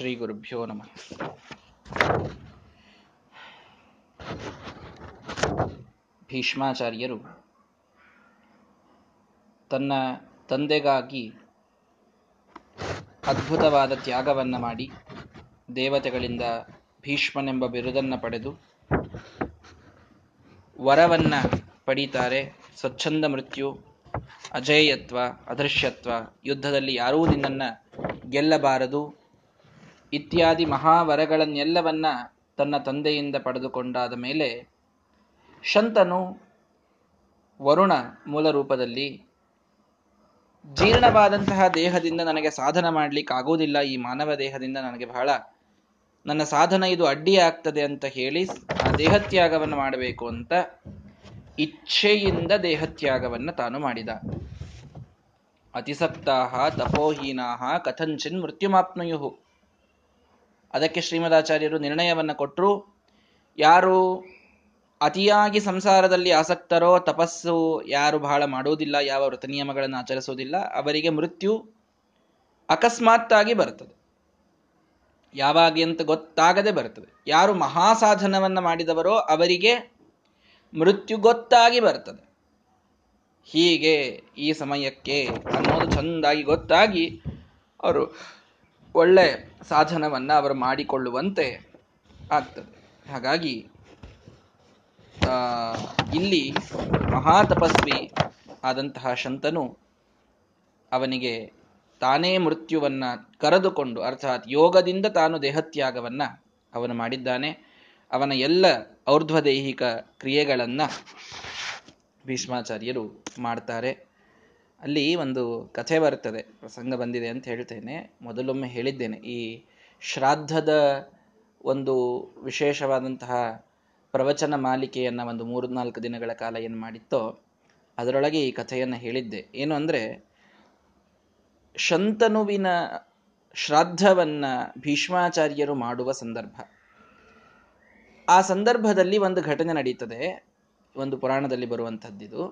ಶ್ರೀ ಗುರುಭ್ಯೋ ನಮಃ. ಭೀಷ್ಮಾಚಾರ್ಯರು ತನ್ನ ತಂದೆಗಾಗಿ ಅದ್ಭುತವಾದ ತ್ಯಾಗವನ್ನು ಮಾಡಿ ದೇವತೆಗಳಿಂದ ಭೀಷ್ಮನೆಂಬ ಬಿರುದನ್ನು ಪಡೆದು ವರವನ್ನ ಪಡೀತಾರೆ. ಸ್ವಚ್ಛಂದ ಮೃತ್ಯು, ಅಜೇಯತ್ವ, ಅದೃಶ್ಯತ್ವ ಯುದ್ಧದಲ್ಲಿ ಯಾರೂ ನಿನ್ನನ್ನು ಗೆಲ್ಲಬಾರದು. ಇತ್ಯಾದಿ ಮಹಾವರಗಳನ್ನೆಲ್ಲವನ್ನ ತನ್ನ ತಂದೆಯಿಂದ ಪಡೆದುಕೊಂಡಾದ ಮೇಲೆ ಶಂತನು ವರುಣ ಮೂಲ ರೂಪದಲ್ಲಿ ಜೀರ್ಣವಾದಂತಹ ದೇಹದಿಂದ ನನಗೆ ಸಾಧನ ಆಗುವುದಿಲ್ಲ ಈ ಮಾನವ ದೇಹದಿಂದ ನನಗೆ ಬಹಳ ನನ್ನ ಸಾಧನ ಇದು ಅಡ್ಡಿ ಆಗ್ತದೆ ಅಂತ ಹೇಳಿ ಆ ದೇಹತ್ಯಾಗವನ್ನು ಮಾಡಬೇಕು ಅಂತ ಇಚ್ಛೆಯಿಂದ ದೇಹತ್ಯಾಗವನ್ನು ತಾನು ಮಾಡಿದ. ಅತಿಸಪ್ತಾಹ, ತಪೋಹೀನಾಹ, ಕಥಂಚಿನ್ ಮೃತ್ಯುಮಾಪ್ನುಯು ಅದಕ್ಕೆ ಶ್ರೀಮದಾಚಾರ್ಯರು ನಿರ್ಣಯವನ್ನು ಕೊಟ್ಟರು ಯಾರು ಅತಿಯಾಗಿ ಸಂಸಾರದಲ್ಲಿ ಆಸಕ್ತರೋ ತಪಸ್ಸು ಯಾರು ಬಹಳ ಮಾಡುವುದಿಲ್ಲ ಯಾವ ವೃತ ನಿಯಮಗಳನ್ನು ಆಚರಿಸುವುದಿಲ್ಲ ಅವರಿಗೆ ಮೃತ್ಯು ಅಕಸ್ಮಾತ್ತಾಗಿ ಬರುತ್ತದೆ. ಯಾವಾಗ ಅಂತ ಗೊತ್ತಾಗದೆ ಬರ್ತದೆ ಯಾರು ಮಹಾಸಾಧನವನ್ನು ಮಾಡಿದವರೋ ಅವರಿಗೆ ಮೃತ್ಯು ಗೊತ್ತಾಗಿ ಬರ್ತದೆ ಹೀಗೆ ಈ ಸಮಯಕ್ಕೆ ಅನ್ನೋದು ಚೆಂದಾಗಿ ಗೊತ್ತಾಗಿ ಅವರು ಒಳ್ಳೆ ಸಾಧನವನ್ನ ಅವರು ಮಾಡಿಕೊಳ್ಳುವಂತೆ ಆಗ್ತದೆ. ಹಾಗಾಗಿ ಇಲ್ಲಿ ಮಹಾತಪಸ್ವಿ ಆದಂತಹ ಶಂತನು ಅವನಿಗೆ ತಾನೇ ಮೃತ್ಯುವನ್ನ ಕರೆದುಕೊಂಡು, ಅರ್ಥಾತ್ ಯೋಗದಿಂದ ತಾನು ದೇಹತ್ಯಾಗವನ್ನ ಅವನು ಮಾಡಿದ್ದಾನೆ. ಅವನ ಎಲ್ಲ ಔರ್ಧ್ವದೈಹಿಕ ಕ್ರಿಯೆಗಳನ್ನ ಭೀಷ್ಮಾಚಾರ್ಯರು ಮಾಡ್ತಾರೆ. ಅಲ್ಲಿ ಒಂದು ಕಥೆ ಬರ್ತದೆ ಪ್ರಸಂಗ ಬಂದಿದೆ ಅಂತ ಹೇಳ್ತೇನೆ. ಮೊದಲೊಮ್ಮೆ ಹೇಳಿದ್ದೇನೆ, ಈ ಶ್ರಾದ್ದದ ಒಂದು ವಿಶೇಷವಾದಂತಹ ಪ್ರವಚನ ಮಾಲಿಕೆಯನ್ನು ಒಂದು ಮೂರು ನಾಲ್ಕು ದಿನಗಳ ಕಾಲ ಏನು ಮಾಡಿತ್ತೋ, ಅದರೊಳಗೆ ಈ ಕಥೆಯನ್ನು ಹೇಳಿದ್ದೆ. ಏನು ಅಂದರೆ, ಶಂತನುವಿನ ಶ್ರಾದ್ದವನ್ನು ಭೀಷ್ಮಾಚಾರ್ಯರು ಮಾಡುವ ಸಂದರ್ಭ. ಆ ಸಂದರ್ಭದಲ್ಲಿ ಒಂದು ಘಟನೆ ನಡೀತದೆ, ಒಂದು ಪುರಾಣದಲ್ಲಿ ಬರುವಂಥದ್ದಿದು.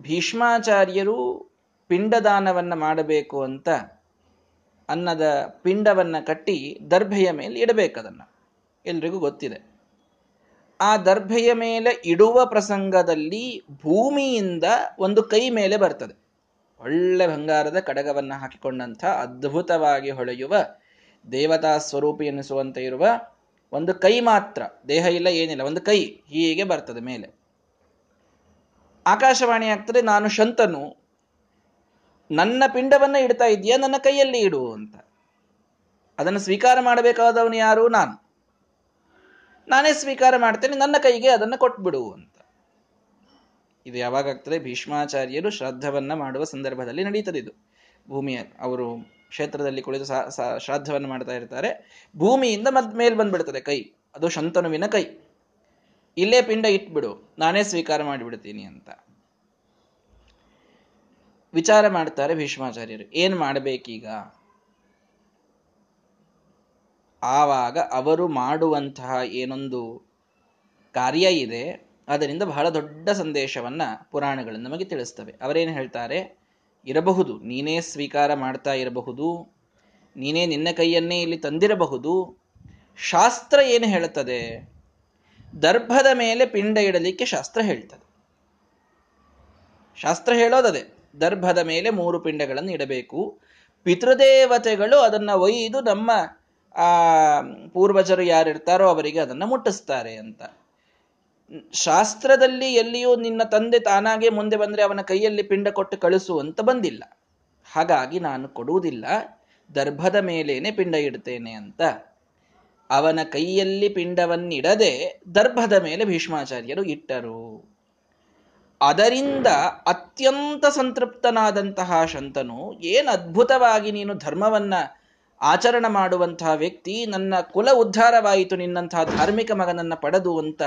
ಭೀಷ್ಮಾಚಾರ್ಯರು ಪಿಂಡದಾನವನ್ನು ಮಾಡಬೇಕು ಅಂತ ಅನ್ನದ ಪಿಂಡವನ್ನು ಕಟ್ಟಿ ದರ್ಭೆಯ ಮೇಲೆ ಇಡಬೇಕದನ್ನು ಎಲ್ರಿಗೂ ಗೊತ್ತಿದೆ. ಆ ದರ್ಭೆಯ ಮೇಲೆ ಇಡುವ ಪ್ರಸಂಗದಲ್ಲಿ ಭೂಮಿಯಿಂದ ಒಂದು ಕೈ ಮೇಲೆ ಬರ್ತದೆ. ಒಳ್ಳೆ ಬಂಗಾರದ ಕಡಗವನ್ನು ಹಾಕಿಕೊಂಡಂಥ ಅದ್ಭುತವಾಗಿ ಹೊಳೆಯುವ ದೇವತಾ ಸ್ವರೂಪಿ ಎನಿಸುವಂತೆ ಇರುವ ಒಂದು ಕೈ ಮಾತ್ರ. ದೇಹ ಇಲ್ಲ, ಏನಿಲ್ಲ, ಒಂದು ಕೈ ಹೀಗೆ ಬರ್ತದೆ ಮೇಲೆ. ಆಕಾಶವಾಣಿ ಆಗ್ತದೆ, ನಾನು ಶಂತನು. ನನ್ನ ಪಿಂಡವನ್ನ ಇಡ್ತಾ ಇದೆಯಾ ನನ್ನ ಕೈಯಲ್ಲಿ ಇಡು ಅಂತ. ಅದನ್ನು ಸ್ವೀಕಾರ ಮಾಡಬೇಕಾದವನು ಯಾರು? ನಾನು. ನಾನೇ ಸ್ವೀಕಾರ ಮಾಡ್ತೇನೆ, ನನ್ನ ಕೈಗೆ ಅದನ್ನು ಕೊಟ್ಬಿಡು ಅಂತ. ಇದು ಯಾವಾಗ ಆಗ್ತದೆ? ಭೀಷ್ಮಾಚಾರ್ಯರು ಶ್ರಾದ್ದವನ್ನ ಮಾಡುವ ಸಂದರ್ಭದಲ್ಲಿ ನಡೀತದೆ ಇದು. ಭೂಮಿಯ, ಅವರು ಕ್ಷೇತ್ರದಲ್ಲಿ ಕುಳಿತು ಶ್ರಾದ್ದವನ್ನು ಮಾಡ್ತಾ ಇರ್ತಾರೆ. ಭೂಮಿಯಿಂದ ಮದ್, ಮೇಲ್ ಬಂದ್ಬಿಡ್ತದೆ ಕೈ. ಅದು ಶಂತನುವಿನ ಕೈ. ಇಲ್ಲೇ ಪಿಂಡ ಇಟ್ಬಿಡು, ನಾನೇ ಸ್ವೀಕಾರ ಮಾಡಿಬಿಡ್ತೀನಿ ಅಂತ. ವಿಚಾರ ಮಾಡ್ತಾರೆ ಭೀಷ್ಮಾಚಾರ್ಯರು, ಏನ್ ಮಾಡಬೇಕೀಗ? ಆವಾಗ ಅವರು ಮಾಡುವಂತಹ ಏನೊಂದು ಕಾರ್ಯ ಇದೆ, ಅದರಿಂದ ಬಹಳ ದೊಡ್ಡ ಸಂದೇಶವನ್ನ ಪುರಾಣಗಳು ನಮಗೆ ತಿಳಿಸ್ತವೆ. ಅವರೇನು ಹೇಳ್ತಾರೆ? ಇರಬಹುದು, ನೀನೇ ಸ್ವೀಕಾರ ಮಾಡ್ತಾ ಇರಬಹುದು, ನೀನೇ ನಿನ್ನ ಕೈಯನ್ನೇ ಇಲ್ಲಿ ತಂದಿರಬಹುದು. ಶಾಸ್ತ್ರ ಏನು ಹೇಳುತ್ತದೆ ದರ್ಭದ ಮೇಲೆ ಪಿಂಡ ಇಡಲಿಕ್ಕೆ ಶಾಸ್ತ್ರ ಹೇಳ್ತದೆ. ಶಾಸ್ತ್ರ ಹೇಳೋದದೆ, ದರ್ಭದ ಮೇಲೆ ಮೂರು ಪಿಂಡಗಳನ್ನು ಇಡಬೇಕು. ಪಿತೃದೇವತೆಗಳು ಅದನ್ನು ಒಯ್ದು ನಮ್ಮ, ಆ, ಪೂರ್ವಜರು ಯಾರಿರ್ತಾರೋ ಅವರಿಗೆ ಅದನ್ನು ಮುಟ್ಟಿಸ್ತಾರೆ ಅಂತ. ಶಾಸ್ತ್ರದಲ್ಲಿ ಎಲ್ಲಿಯೂ ನಿನ್ನ ತಂದೆ ತಾನಾಗೆ ಮುಂದೆ ಬಂದರೆ ಅವನ ಕೈಯಲ್ಲಿ ಪಿಂಡ ಕೊಟ್ಟು ಕಳಿಸು ಅಂತ ಬಂದಿಲ್ಲ. ಹಾಗಾಗಿ ನಾನು ಕೊಡುವುದಿಲ್ಲ, ದರ್ಭದ ಮೇಲೇನೆ ಪಿಂಡ ಇಡ್ತೇನೆ ಅಂತ. ಅವನ ಕೈಯಲ್ಲಿ ಪಿಂಡವನ್ನಿಡದೆ ದರ್ಭದ ಮೇಲೆ ಭೀಷ್ಮಾಚಾರ್ಯರು ಇಟ್ಟರು. ಅದರಿಂದ ಅತ್ಯಂತ ಸಂತೃಪ್ತನಾದಂತಹ ಶಂತನು, ಏನು ಅದ್ಭುತವಾಗಿ ನೀನು ಧರ್ಮವನ್ನ ಆಚರಣೆ ಮಾಡುವಂತಹ ವ್ಯಕ್ತಿ, ನನ್ನ ಕುಲ ಉದ್ಧಾರವಾಯಿತು, ನಿನ್ನಂತಹ ಧಾರ್ಮಿಕ ಮಗನನ್ನ ಪಡೆದು ಅಂತ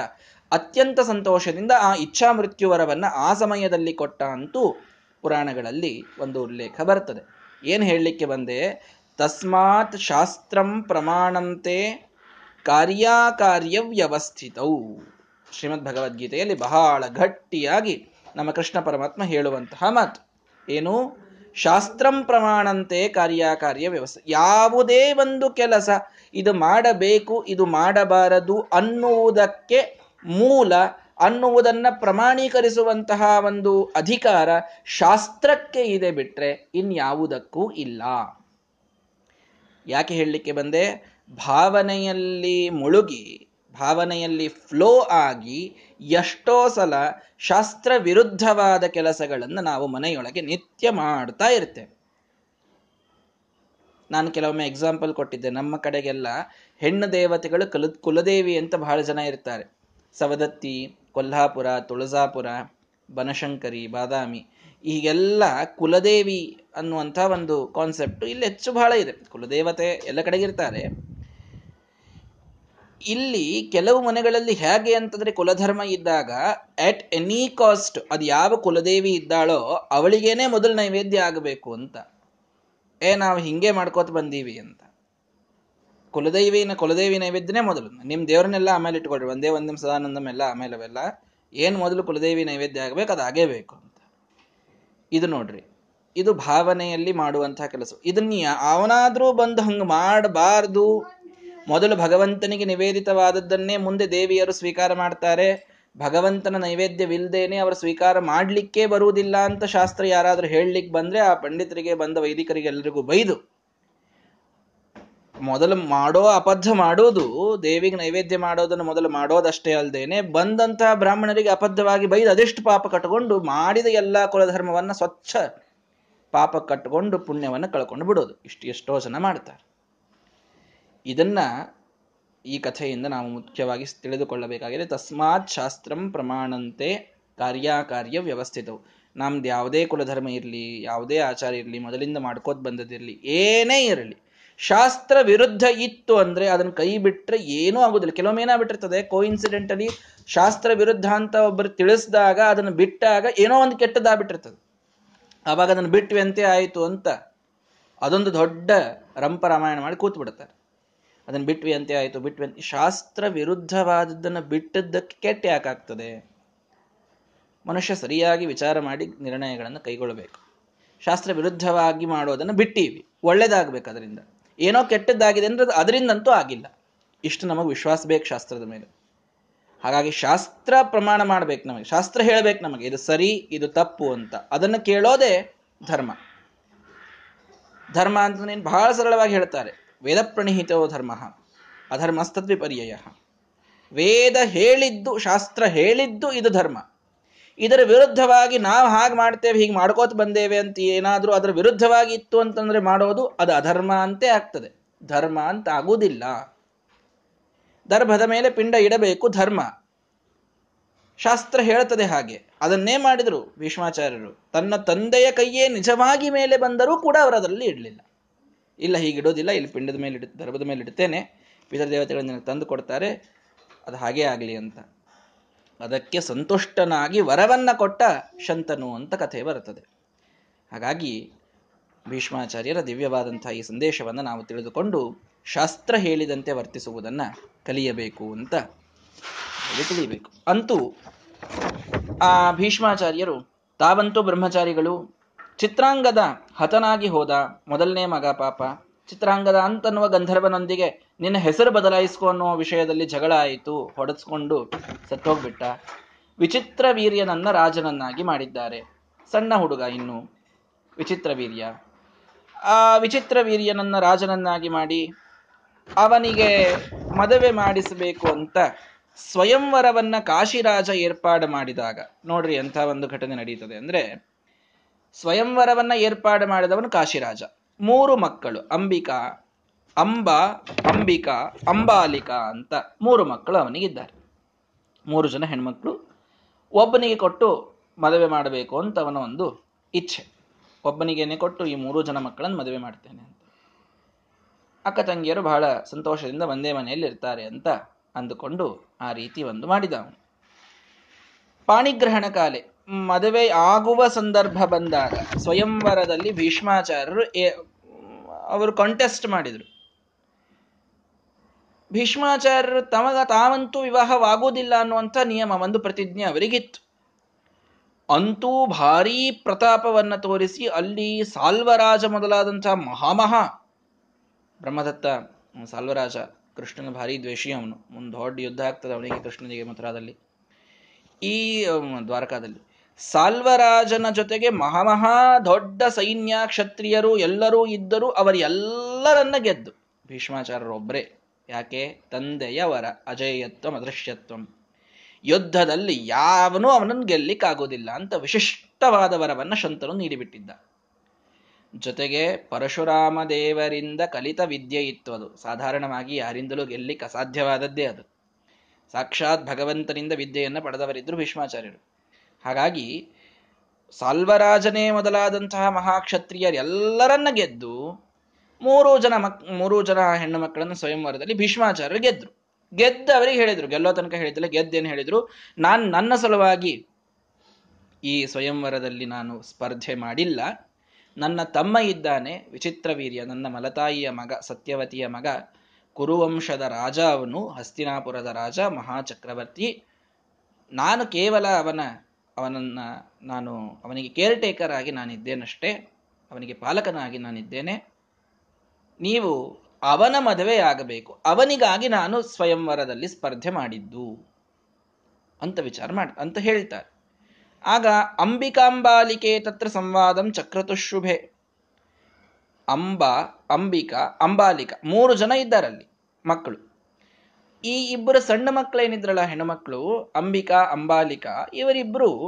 ಅತ್ಯಂತ ಸಂತೋಷದಿಂದ ಆ ಇಚ್ಛಾ ಮೃತ್ಯುವರವನ್ನ ಆ ಸಮಯದಲ್ಲಿ ಕೊಟ್ಟ ಅಂತೂ ಪುರಾಣಗಳಲ್ಲಿ ಒಂದು ಉಲ್ಲೇಖ ಬರ್ತದೆ. ಏನು ಹೇಳಲಿಕ್ಕೆ ಬಂದೆ? ತಸ್ಮಾತ್ ಶಾಸ್ತ್ರಂ ಪ್ರಮಾಣಂತೆ ಕಾರ್ಯಾಕಾರ್ಯ ವ್ಯವಸ್ಥಿತವು ಶ್ರೀಮದ್ ಭಗವದ್ಗೀತೆಯಲ್ಲಿ ಬಹಳ ಗಟ್ಟಿಯಾಗಿ ನಮ್ಮ ಕೃಷ್ಣ ಪರಮಾತ್ಮ ಹೇಳುವಂತಹ ಮಾತು. ಏನು? ಶಾಸ್ತ್ರಂ ಪ್ರಮಾಣಂತೆ ಕಾರ್ಯಕಾರ್ಯ ವ್ಯವಸ್ಥೆ ಯಾವುದೇ ಒಂದು ಕೆಲಸ ಇದು ಮಾಡಬೇಕು, ಇದು ಮಾಡಬಾರದು ಅನ್ನುವುದಕ್ಕೆ ಮೂಲ, ಅನ್ನುವುದನ್ನ ಪ್ರಮಾಣೀಕರಿಸುವಂತಹ ಒಂದು ಅಧಿಕಾರ ಶಾಸ್ತ್ರಕ್ಕೆ ಇದೆ ಬಿಟ್ರೆ ಇನ್ಯಾವುದಕ್ಕೂ ಇಲ್ಲ. ಯಾಕೆ ಹೇಳಲಿಕ್ಕೆ ಬಂದೆ? ಭಾವನೆಯಲ್ಲಿ ಮುಳುಗಿ, ಭಾವನೆಯಲ್ಲಿ ಫ್ಲೋ ಆಗಿ ಎಷ್ಟೋ ಸಲ ಶಾಸ್ತ್ರ ವಿರುದ್ಧವಾದ ಕೆಲಸಗಳನ್ನು ನಾವು ಮನೆಯೊಳಗೆ ನಿತ್ಯ ಮಾಡ್ತಾ ಇರ್ತೇವೆ. ನಾನು ಕೆಲವೊಮ್ಮೆ ಎಕ್ಸಾಂಪಲ್ ಕೊಟ್ಟಿದ್ದೆ. ನಮ್ಮ ಕಡೆಗೆಲ್ಲ ಹೆಣ್ಣು ದೇವತೆಗಳು ಕುಲ, ಕುಲದೇವಿ ಅಂತ ಬಹಳ ಜನ ಇರ್ತಾರೆ. ಸವದತ್ತಿ, ಕೊಲ್ಹಾಪುರ, ತುಳಜಾಪುರ, ಬನಶಂಕರಿ, ಬಾದಾಮಿ ಈಗೆಲ್ಲ ಕುಲದೇವಿ ಅನ್ನುವಂಥ ಒಂದು ಕಾನ್ಸೆಪ್ಟ್ ಇಲ್ಲಿ ಹೆಚ್ಚು ಬಹಳ ಇದೆ. ಕುಲದೇವತೆ ಎಲ್ಲ ಕಡೆಗಿರ್ತಾರೆ. ಇಲ್ಲಿ ಕೆಲವು ಮನೆಗಳಲ್ಲಿ ಹೇಗೆ ಅಂತಂದ್ರೆ ಕುಲಧರ್ಮ ಇದ್ದಾಗ ಅಟ್ ಎನಿ ಕಾಸ್ಟ್ ಅದು ಯಾವ ಕುಲದೇವಿ ಇದ್ದಾಳೋ ಅವಳಿಗೇನೆ ಮೊದಲು ನೈವೇದ್ಯ ಆಗಬೇಕು ಅಂತ. ಏ, ನಾವು ಹಿಂಗೆ ಮಾಡ್ಕೋತ ಬಂದೀವಿ ಅಂತ. ಕುಲದೈವಿನ, ಕುಲದೇವಿ ನೈವೇದ್ಯನೇ ಮೊದಲು. ನಿಮ್ಮ ದೇವ್ರನ್ನೆಲ್ಲ ಆಮೇಲೆ ಇಟ್ಕೊಳ್ರಿ. ಒಂದೇ ಒಂದೇ ಸದಾನಂದಂ ಎಲ್ಲ ಆಮೇಲೆ ಅವೆಲ್ಲ. ಏನ್ ಮೊದಲು ಕುಲದೇವಿ ನೈವೇದ್ಯ ಆಗಬೇಕು, ಅದು ಆಗೇ ಬೇಕು ಅಂತ. ಇದು ನೋಡ್ರಿ. ಇದು ಭಾವನೆಯಲ್ಲಿ ಮಾಡುವಂತಹ ಕೆಲಸ. ಇದನ್ನ ಅವನಾದ್ರೂ ಬಂದು ಹಂಗ ಮಾಡಬಾರ್ದು. ಮೊದಲು ಭಗವಂತನಿಗೆ ನಿವೇದಿತವಾದದ್ದನ್ನೇ ಮುಂದೆ ದೇವಿಯರು ಸ್ವೀಕಾರ ಮಾಡ್ತಾರೆ. ಭಗವಂತನ ನೈವೇದ್ಯವಿಲ್ಲದೇನೆ ಅವರು ಸ್ವೀಕಾರ ಮಾಡಲಿಕ್ಕೆ ಬರುವುದಿಲ್ಲ ಅಂತ ಶಾಸ್ತ್ರ ಯಾರಾದರೂ ಹೇಳಲಿಕ್ಕೆ ಬಂದ್ರೆ ಆ ಪಂಡಿತರಿಗೆ ಬಂದ ವೈದಿಕರಿಗೆ ಎಲ್ಲರಿಗೂ ಬೈದು. ಮೊದಲು ಮಾಡೋ ಅಪದ್ಧ ಮಾಡೋದು, ದೇವಿಗೆ ನೈವೇದ್ಯ ಮಾಡೋದನ್ನು ಮೊದಲು ಮಾಡೋದಷ್ಟೇ ಅಲ್ಲದೇನೆ ಬಂದಂತಹ ಬ್ರಾಹ್ಮಣರಿಗೆ ಅಬದ್ಧವಾಗಿ ಬೈದು ಅದೆಷ್ಟು ಪಾಪ ಕಟ್ಕೊಂಡು ಮಾಡಿದ ಎಲ್ಲಾ ಕುಲಧರ್ಮವನ್ನ ಸ್ವಚ್ಛ ಪಾಪ ಕಟ್ಕೊಂಡು ಪುಣ್ಯವನ್ನು ಕಳ್ಕೊಂಡು ಬಿಡೋದು. ಇಷ್ಟು ಎಷ್ಟೋ ಜನ ಮಾಡ್ತಾರೆ. ಇದನ್ನ ಈ ಕಥೆಯಿಂದ ನಾವು ಮುಖ್ಯವಾಗಿ ತಿಳಿದುಕೊಳ್ಳಬೇಕಾಗಿದೆ. ತಸ್ಮಾತ್ ಶಾಸ್ತ್ರಂ ಪ್ರಮಾಣಂತೆ ಕಾರ್ಯಕಾರ್ಯ ವ್ಯವಸ್ಥಿತವು ನಮ್ದು ಯಾವುದೇ ಕುಲಧರ್ಮ ಇರಲಿ, ಯಾವುದೇ ಆಚಾರ ಇರಲಿ, ಮೊದಲಿಂದ ಮಾಡ್ಕೋತ ಬಂದದಿರಲಿ ಏನೇ ಇರಲಿ, ಶಾಸ್ತ್ರ ವಿರುದ್ಧ ಇತ್ತು ಅಂದ್ರೆ ಅದನ್ನ ಕೈ ಬಿಟ್ರೆ ಏನೂ ಆಗುದಿಲ್ಲ. ಕೆಲವೊಮ್ಮೆ ಏನಾಗ್ಬಿಟ್ಟಿರ್ತದೆ ಕೋಇನ್ಸಿಡೆಂಟಲಿ ಶಾಸ್ತ್ರ ವಿರುದ್ಧ ಅಂತ ಒಬ್ಬರು ತಿಳಿಸಿದಾಗ ಅದನ್ನು ಬಿಟ್ಟಾಗ ಏನೋ ಒಂದು ಕೆಟ್ಟದಾಗ್ಬಿಟ್ಟಿರ್ತದೆ. ಆವಾಗ ಅದನ್ನು ಬಿಟ್ವಿ ಅಂತೆ ಆಯಿತು ಅಂತ ಅದೊಂದು ದೊಡ್ಡ ರಂಪ ರಾಮಾಯಣ ಮಾಡಿ ಕೂತ್ ಅದನ್ನು ಬಿಟ್ವಿ ಅಂತೆ ಆಯಿತು. ಬಿಟ್ವಿ ಅಂತ ಶಾಸ್ತ್ರ ವಿರುದ್ಧವಾದದ್ದನ್ನು ಬಿಟ್ಟದ್ದಕ್ಕೆ ಕೆಟ್ಟ ಯಾಕಾಗ್ತದೆ ಮನುಷ್ಯ ಸರಿಯಾಗಿ ವಿಚಾರ ಮಾಡಿ ನಿರ್ಣಯಗಳನ್ನು ಕೈಗೊಳ್ಳಬೇಕು. ಶಾಸ್ತ್ರ ವಿರುದ್ಧವಾಗಿ ಮಾಡೋದನ್ನು ಬಿಟ್ಟೀವಿ. ಒಳ್ಳೇದಾಗಬೇಕು ಅದರಿಂದ. ಏನೋ ಕೆಟ್ಟದ್ದಾಗಿದೆ ಅಂದ್ರೆ ಅದರಿಂದಂತೂ ಆಗಿಲ್ಲ. ಇಷ್ಟು ನಮಗೆ ವಿಶ್ವಾಸ ಬೇಕು ಶಾಸ್ತ್ರದ ಮೇಲೆ. ಹಾಗಾಗಿ ಶಾಸ್ತ್ರ ಪ್ರಮಾಣ ಮಾಡ್ಬೇಕು ನಮಗೆ. ಶಾಸ್ತ್ರ ಹೇಳಬೇಕು ನಮಗೆ. ಇದು ಸರಿ, ಇದು ತಪ್ಪು ಅಂತ. ಅದನ್ನು ಕೇಳೋದೇ ಧರ್ಮ. ಧರ್ಮ ಅಂತ ನೀನು ಬಹಳ ಸರಳವಾಗಿ ಹೇಳ್ತಾರೆ. ವೇದ ಪ್ರಣಿಹಿತೋ ಧರ್ಮ ಅಧರ್ಮಸ್ತದ್ವಿಪರ್ಯಯ ವೇದ ಹೇಳಿದ್ದು, ಶಾಸ್ತ್ರ ಹೇಳಿದ್ದು ಇದು ಧರ್ಮ. ಇದರ ವಿರುದ್ಧವಾಗಿ ನಾವು ಹಾಗೆ ಮಾಡ್ತೇವೆ, ಹೀಗೆ ಮಾಡ್ಕೋತ ಬಂದೇವೆ ಅಂತ ಏನಾದರೂ ಅದರ ವಿರುದ್ಧವಾಗಿ ಇತ್ತು ಅಂತಂದ್ರೆ ಮಾಡೋದು ಅದು ಅಧರ್ಮ ಅಂತೇ ಆಗ್ತದೆ. ಧರ್ಮ ಅಂತ ಆಗುವುದಿಲ್ಲ ದರ್ಭದ ಮೇಲೆ ಪಿಂಡ ಇಡಬೇಕು, ಧರ್ಮ. ಶಾಸ್ತ್ರ ಹೇಳ್ತದೆ ಹಾಗೆ. ಅದನ್ನೇ ಮಾಡಿದರು ಭೀಷ್ಮಾಚಾರ್ಯರು. ತನ್ನ ತಂದೆಯ ಕೈಯೇ ನಿಜವಾಗಿ ಮೇಲೆ ಬಂದರೂ ಕೂಡ ಅವರು ಅದರಲ್ಲಿ ಇಡಲಿಲ್ಲ. ಇಲ್ಲ ಹೀಗಿಡೋದಿಲ್ಲ ಇಲ್ಲಿ ಪಿಂಡದ ಮೇಲೆ ಇಡ ದರ್ಭದ ಮೇಲೆ ಇಡ್ತೇನೆ ಪಿತೃದೇವತೆಗಳು ನಿನಗೆ ತಂದು ಕೊಡ್ತಾರೆ, ಅದು ಹಾಗೇ ಆಗಲಿ ಅಂತ. ಅದಕ್ಕೆ ಸಂತುಷ್ಟನಾಗಿ ವರವನ್ನು ಕೊಟ್ಟ ಶಂತನು ಅಂತ ಕಥೆ ಬರುತ್ತದೆ. ಹಾಗಾಗಿ ಭೀಷ್ಮಾಚಾರ್ಯರ ದಿವ್ಯವಾದಂಥ ಈ ಸಂದೇಶವನ್ನು ನಾವು ತಿಳಿದುಕೊಂಡು ಶಾಸ್ತ್ರ ಹೇಳಿದಂತೆ ವರ್ತಿಸುವುದನ್ನು ಕಲಿಯಬೇಕು ಅಂತ ತಿಳಿಯಬೇಕು. ಅಂತೂ ಆ ಭೀಷ್ಮಾಚಾರ್ಯರು ತಾವಂತೂ ಬ್ರಹ್ಮಚಾರಿಗಳು ಚಿತ್ರಾಂಗದ ಹತನಾಗಿ ಹೋದ ಮೊದಲನೇ ಮಗ ಪಾಪ. ಚಿತ್ರಾಂಗದ ಅಂತನ್ನುವ ಗಂಧರ್ವನೊಂದಿಗೆ ನಿನ್ನ ಹೆಸರು ಬದಲಾಯಿಸ್ಕೊ ಅನ್ನೋ ವಿಷಯದಲ್ಲಿ ಜಗಳ ಆಯಿತು. ಹೊಡೆಸ್ಕೊಂಡು ಸತ್ತೋಗ್ಬಿಟ್ಟ. ವಿಚಿತ್ರ ವೀರ್ಯನನ್ನ ರಾಜನನ್ನಾಗಿ ಮಾಡಿದ್ದಾರೆ. ಸಣ್ಣ ಹುಡುಗ ಇನ್ನು. ವಿಚಿತ್ರ ವೀರ್ಯ. ಆ ವಿಚಿತ್ರ ವೀರ್ಯನನ್ನ ರಾಜನನ್ನಾಗಿ ಮಾಡಿ ಅವನಿಗೆ ಮದುವೆ ಮಾಡಿಸಬೇಕು ಅಂತ ಸ್ವಯಂವರವನ್ನ ಕಾಶಿರಾಜ ಏರ್ಪಾಡು ಮಾಡಿದಾಗ. ನೋಡ್ರಿ ಎಂಥ ಒಂದು ಘಟನೆ ನಡೀತದೆ ಅಂದ್ರೆ ಸ್ವಯಂವರವನ್ನ ಏರ್ಪಾಡು ಮಾಡಿದವನು ಕಾಶಿರಾಜ. ಮೂರು ಮಕ್ಕಳು, ಅಂಬಿಕಾ, ಅಂಬ, ಅಂಬಿಕಾ, ಅಂಬಾಲಿಕಾ ಅಂತ ಮೂರು ಮಕ್ಕಳು ಅವನಿಗಿದ್ದಾರೆ. ಮೂರು ಜನ ಹೆಣ್ಮಕ್ಳು. ಒಬ್ಬನಿಗೆ ಕೊಟ್ಟು ಮದುವೆ ಮಾಡಬೇಕು ಅಂತ ಅವನ ಒಂದು ಇಚ್ಛೆ. ಒಬ್ಬನಿಗೇನೆ ಕೊಟ್ಟು ಈ ಮೂರು ಜನ ಮಕ್ಕಳನ್ನು ಮದುವೆ ಮಾಡ್ತೇನೆ ಅಂತ. ಅಕ್ಕ ತಂಗಿಯರು ಬಹಳ ಸಂತೋಷದಿಂದ ಒಂದೇ ಮನೆಯಲ್ಲಿ ಇರ್ತಾರೆ ಅಂತ ಅಂದುಕೊಂಡು ಆ ರೀತಿ ಒಂದು ಮಾಡಿದ ಅವನು. ಪಾಣಿಗ್ರಹಣ ಕಾಲೆ. ಮದುವೆ ಆಗುವ ಸಂದರ್ಭ ಬಂದಾಗ ಸ್ವಯಂವರದಲ್ಲಿ ಭೀಷ್ಮಾಚಾರ್ಯರು ಅವರು ಕಾಂಟೆಸ್ಟ್ ಮಾಡಿದರು. ಭೀಷ್ಮಾಚಾರ್ಯರು ತಮಗ ತಾವಂತೂ ವಿವಾಹವಾಗುವುದಿಲ್ಲ ಅನ್ನುವಂಥ ನಿಯಮ ಒಂದು ಪ್ರತಿಜ್ಞೆ ಅವರಿಗಿತ್ತು. ಅಂತೂ ಭಾರೀ ಪ್ರತಾಪವನ್ನು ತೋರಿಸಿ ಅಲ್ಲಿ ಸಾಲ್ವರಾಜ ಮೊದಲಾದಂಥ ಮಹಾಮಹಾ ಬ್ರಹ್ಮದತ್ತ, ಸಾಲ್ವರಾಜ, ಕೃಷ್ಣನ ಭಾರಿ ದ್ವೇಷಿ ಅವನು. ಒಂದು ದೊಡ್ಡ ಯುದ್ಧ ಆಗ್ತದೆ ಅವನಿಗೆ ಕೃಷ್ಣನಿಗೆ ಮಥುರಾದಲ್ಲಿ. ಈ ದ್ವಾರಕಾದಲ್ಲಿ. ಸಾಲ್ವರಾಜನ ಜೊತೆಗೆ ಮಹಾಮಹಾ ದೊಡ್ಡ ಸೈನ್ಯ ಕ್ಷತ್ರಿಯರು ಎಲ್ಲರೂ ಇದ್ದರು ಅವರೆಲ್ಲರನ್ನ ಗೆದ್ದು. ಭೀಷ್ಮಾಚಾರ್ಯರೊಬ್ಬರೇ. ಯಾಕೆ? ತಂದೆಯವರ ಅಜೇಯತ್ವಂ, ಅದೃಶ್ಯತ್ವಂ. ಯುದ್ಧದಲ್ಲಿ ಯಾವನೂ ಅವನನ್ನು ಗೆಲ್ಲಿಕ್ಕಾಗೋದಿಲ್ಲ ಅಂತ ವಿಶಿಷ್ಟವಾದ ವರವನ್ನು ಶಂತನು ನೀಡಿಬಿಟ್ಟಿದ್ದ. ಜೊತೆಗೆ ಪರಶುರಾಮ ದೇವರಿಂದ ಕಲಿತ ವಿದ್ಯೆ ಇತ್ತು ಅದು ಸಾಧಾರಣವಾಗಿ ಯಾರಿಂದಲೂ ಗೆಲ್ಲಿಕ್ಕೆ ಅಸಾಧ್ಯವಾದದ್ದೇ ಅದು. ಸಾಕ್ಷಾತ್ ಭಗವಂತನಿಂದ ವಿದ್ಯೆಯನ್ನು ಪಡೆದವರಿದ್ದರು ಭೀಷ್ಮಾಚಾರ್ಯರು. ಹಾಗಾಗಿ ಸಾಲ್ವರಾಜನೇ ಮೊದಲಾದಂತಹ ಮಹಾಕ್ಷತ್ರಿಯರೆಲ್ಲರನ್ನ ಗೆದ್ದು ಮೂರು ಜನ ಮಕ್, ಮೂರು ಜನ ಹೆಣ್ಣು ಮಕ್ಕಳನ್ನು ಸ್ವಯಂವರದಲ್ಲಿ ಭೀಷ್ಮಾಚಾರ್ಯರು ಗೆದ್ರು. ಗೆದ್ದು ಅವರಿಗೆ ಹೇಳಿದ್ರು ಗೆಲ್ಲೋ ತನಕ ಹೇಳಿದ್ದಿಲ್ಲ ಗೆದ್ದೇನು ಹೇಳಿದ್ರು? ನಾನು, ನನ್ನ ಸಲುವಾಗಿ ಈ ಸ್ವಯಂವರದಲ್ಲಿ ನಾನು ಸ್ಪರ್ಧೆ ಮಾಡಿಲ್ಲ. ನನ್ನ ತಮ್ಮ ಇದ್ದಾನೆ, ವಿಚಿತ್ರ ವೀರ್ಯ, ನನ್ನ ಮಲತಾಯಿಯ ಮಗ, ಸತ್ಯವತಿಯ ಮಗ, ಕುರುವಂಶದ ರಾಜ ಅವನು, ಹಸ್ತಿನಾಪುರದ ರಾಜ, ಮಹಾಚಕ್ರವರ್ತಿ. ನಾನು ಕೇವಲ ಅವನ ಅವನನ್ನ ನಾನು ಅವನಿಗೆ ಕೇರ್ ಟೇಕರ್ ಆಗಿ ನಾನಿದ್ದೇನಷ್ಟೇ, ಅವನಿಗೆ ಪಾಲಕನಾಗಿ ನಾನಿದ್ದೇನೆ. ನೀವು ಅವನ ಮದುವೆ ಆಗಬೇಕು ಅವನಿಗಾಗಿ ನಾನು ಸ್ವಯಂವರದಲ್ಲಿ ಸ್ಪರ್ಧೆ ಮಾಡಿದ್ದು ಅಂತ ವಿಚಾರ ಮಾಡ, ಅಂತ ಹೇಳ್ತಾರೆ. ಆಗ ಅಂಬಿಕಾಂಬಾಲಿಕೆ ತತ್ರ ಸಂವಾದಂ ಚಕ್ರತುಶುಭೆ. ಅಂಬ, ಅಂಬಿಕಾ, ಅಂಬಾಲಿಕ ಮೂರು ಜನ ಇದ್ದಾರಲ್ಲಿ ಮಕ್ಕಳು. ಈ ಇಬ್ಬರು ಸಣ್ಣ ಮಕ್ಕಳೇನಿದ್ರಲ್ಲ ಹೆಣ್ಮಕ್ಳು, ಅಂಬಿಕಾ, ಅಂಬಾಲಿಕಾ, ಇವರಿಬ್ರು